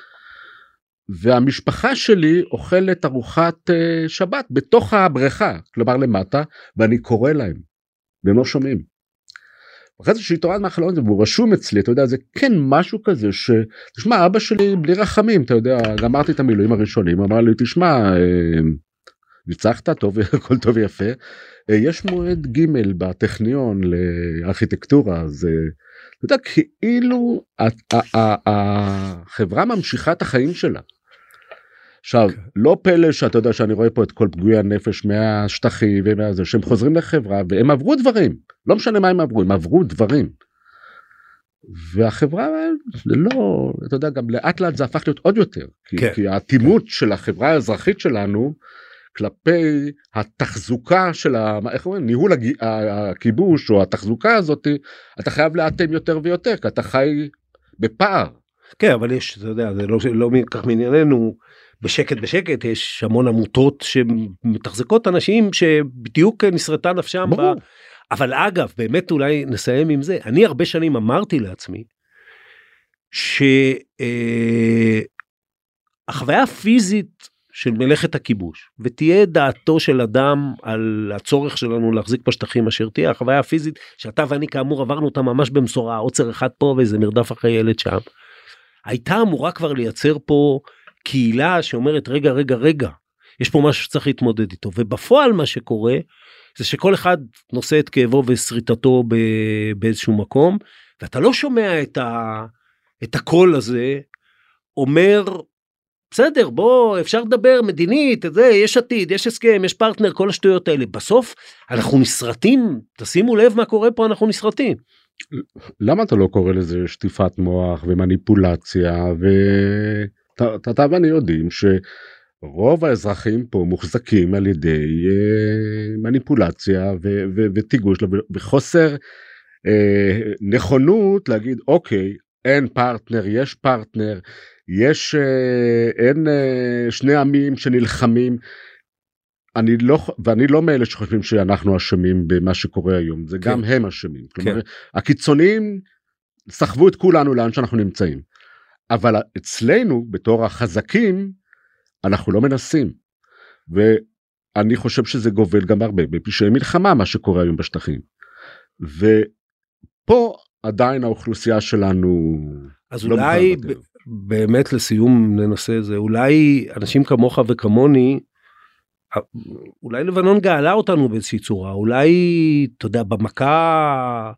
והמשפחה שלי אוכלת ארוחת uh, שבת בתוך הבריכה כלומר למטה ואני קורא להם והם לא שומעים. אחרי זה שהתעוררת מהחלום הזה והוא רשום אצלי אתה יודע זה כן משהו כזה שתשמע אבא שלי בלי רחמים אתה יודע גמרתי את המילואים הראשונים אמר לי תשמע אה, ניצחת טוב הכל טוב ויפה אה, יש מועד ג' בטכניון לארכיטקטורה אז אתה יודע כאילו החברה ממשיכה את החיים שלה. עכשיו. כן. לא פלא שאתה יודע שאני רואה פה את כל פגועי הנפש מהשטחים ומהזה שהם חוזרים לחברה והם עברו דברים לא משנה מה הם עברו הם עברו דברים. והחברה זה לא אתה יודע גם לאט לאט זה הפך להיות עוד יותר כי, כן. כי האטימות כן. של החברה האזרחית שלנו כלפי התחזוקה של ה... איך אומרים ניהול הג... הכיבוש או התחזוקה הזאת אתה חייב לאטם יותר ויותר כי אתה חי בפער. כן אבל יש אתה יודע זה לא לא כך מענייננו בשקט בשקט יש המון עמותות שמתחזקות אנשים שבדיוק נשרתה נפשם. ב... אבל אגב באמת אולי נסיים עם זה אני הרבה שנים אמרתי לעצמי שהחוויה הפיזית של מלאכת הכיבוש ותהיה דעתו של אדם על הצורך שלנו להחזיק בשטחים אשר תהיה החוויה הפיזית שאתה ואני כאמור עברנו אותה ממש במשורה עוצר אחד פה ואיזה מרדף אחרי ילד שם. הייתה אמורה כבר לייצר פה קהילה שאומרת רגע רגע רגע יש פה משהו שצריך להתמודד איתו ובפועל מה שקורה זה שכל אחד נושא את כאבו ושריטתו באיזשהו מקום ואתה לא שומע את, ה, את הקול הזה אומר בסדר, בוא, אפשר לדבר מדינית, זה, יש עתיד, יש הסכם, יש פרטנר, כל השטויות האלה. בסוף, אנחנו נסרטים, תשימו לב מה קורה פה, אנחנו נסרטים. למה אתה לא קורא לזה שטיפת מוח ומניפולציה ואתה ואני יודעים שרוב האזרחים פה מוחזקים על ידי אה, מניפולציה וטיגוש וחוסר אה, נכונות להגיד אוקיי אין פרטנר יש פרטנר יש אה, אין אה, שני עמים שנלחמים. אני לא ואני לא מאלה שחושבים שאנחנו אשמים במה שקורה היום זה כן. גם הם אשמים. כן. כלומר הקיצוניים סחבו את כולנו לאן שאנחנו נמצאים. אבל אצלנו בתור החזקים אנחנו לא מנסים. ואני חושב שזה גובל גם הרבה בפשעי מלחמה מה שקורה היום בשטחים. ופה עדיין האוכלוסייה שלנו אז לא אולי באמת לסיום ננסה את זה אולי אנשים כמוך וכמוני אולי לבנון גאלה אותנו באיזושהי צורה אולי אתה יודע במכה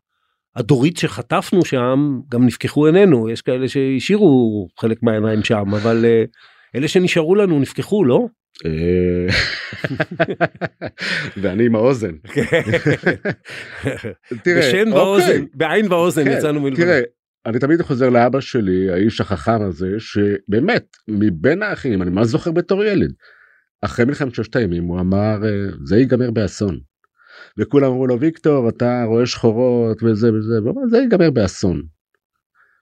הדורית שחטפנו שם גם נפקחו עינינו יש כאלה שהשאירו חלק מהעיניים שם אבל אה, אלה שנשארו לנו נפקחו לא? אה, ואני עם האוזן. בשן באוזן, אוקיי. בעין באוזן כן, יצאנו מלבד. תראה, אני תמיד חוזר לאבא שלי, האיש החכם הזה, שבאמת, מבין האחים, אני ממש זוכר בתור ילד, אחרי מלחמת ששת הימים הוא אמר, אה, זה ייגמר באסון. וכולם אמרו לו, ויקטור, אתה רואה שחורות וזה וזה, והוא אמר, זה ייגמר באסון.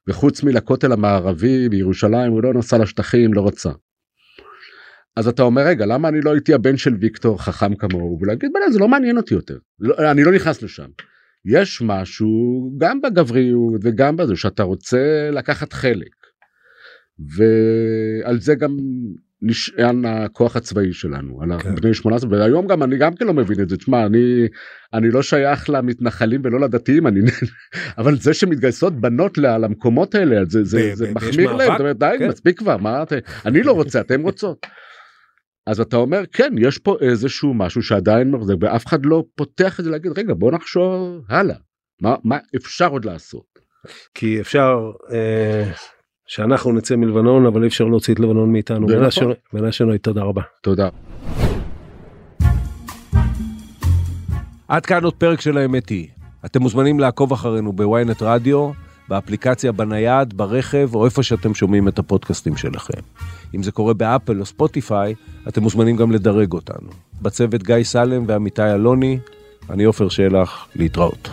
וחוץ מלכותל המערבי בירושלים, הוא לא נסע לשטחים, לא רצה. אז אתה אומר רגע למה אני לא הייתי הבן של ויקטור חכם כמוהו ולהגיד בנה זה לא מעניין אותי יותר לא, אני לא נכנס לשם. יש משהו גם בגבריות וגם בזה שאתה רוצה לקחת חלק. ועל זה גם נשען הכוח הצבאי שלנו על כן. בני 18 והיום גם אני גם כן לא מבין את זה תשמע אני אני לא שייך למתנחלים ולא לדתיים אני אבל זה שמתגייסות בנות למקומות האלה זה זה, זה מחמיר להם די כן. מספיק כבר מה אני לא רוצה אתם רוצות. אז אתה אומר כן יש פה איזשהו משהו שעדיין מחזק ואף אחד לא פותח את זה להגיד רגע בוא נחשוב הלאה מה מה אפשר עוד לעשות. כי אפשר אה, שאנחנו נצא מלבנון אבל אי אפשר להוציא את לבנון מאיתנו. מנשה נוי תודה רבה. תודה. עד כאן עוד פרק של האמת היא. אתם מוזמנים לעקוב אחרינו ב-ynet רדיו. באפליקציה, בנייד, ברכב, או איפה שאתם שומעים את הפודקאסטים שלכם. אם זה קורה באפל או ספוטיפיי, אתם מוזמנים גם לדרג אותנו. בצוות גיא סלם ועמית אלוני, אני עופר שלח, להתראות.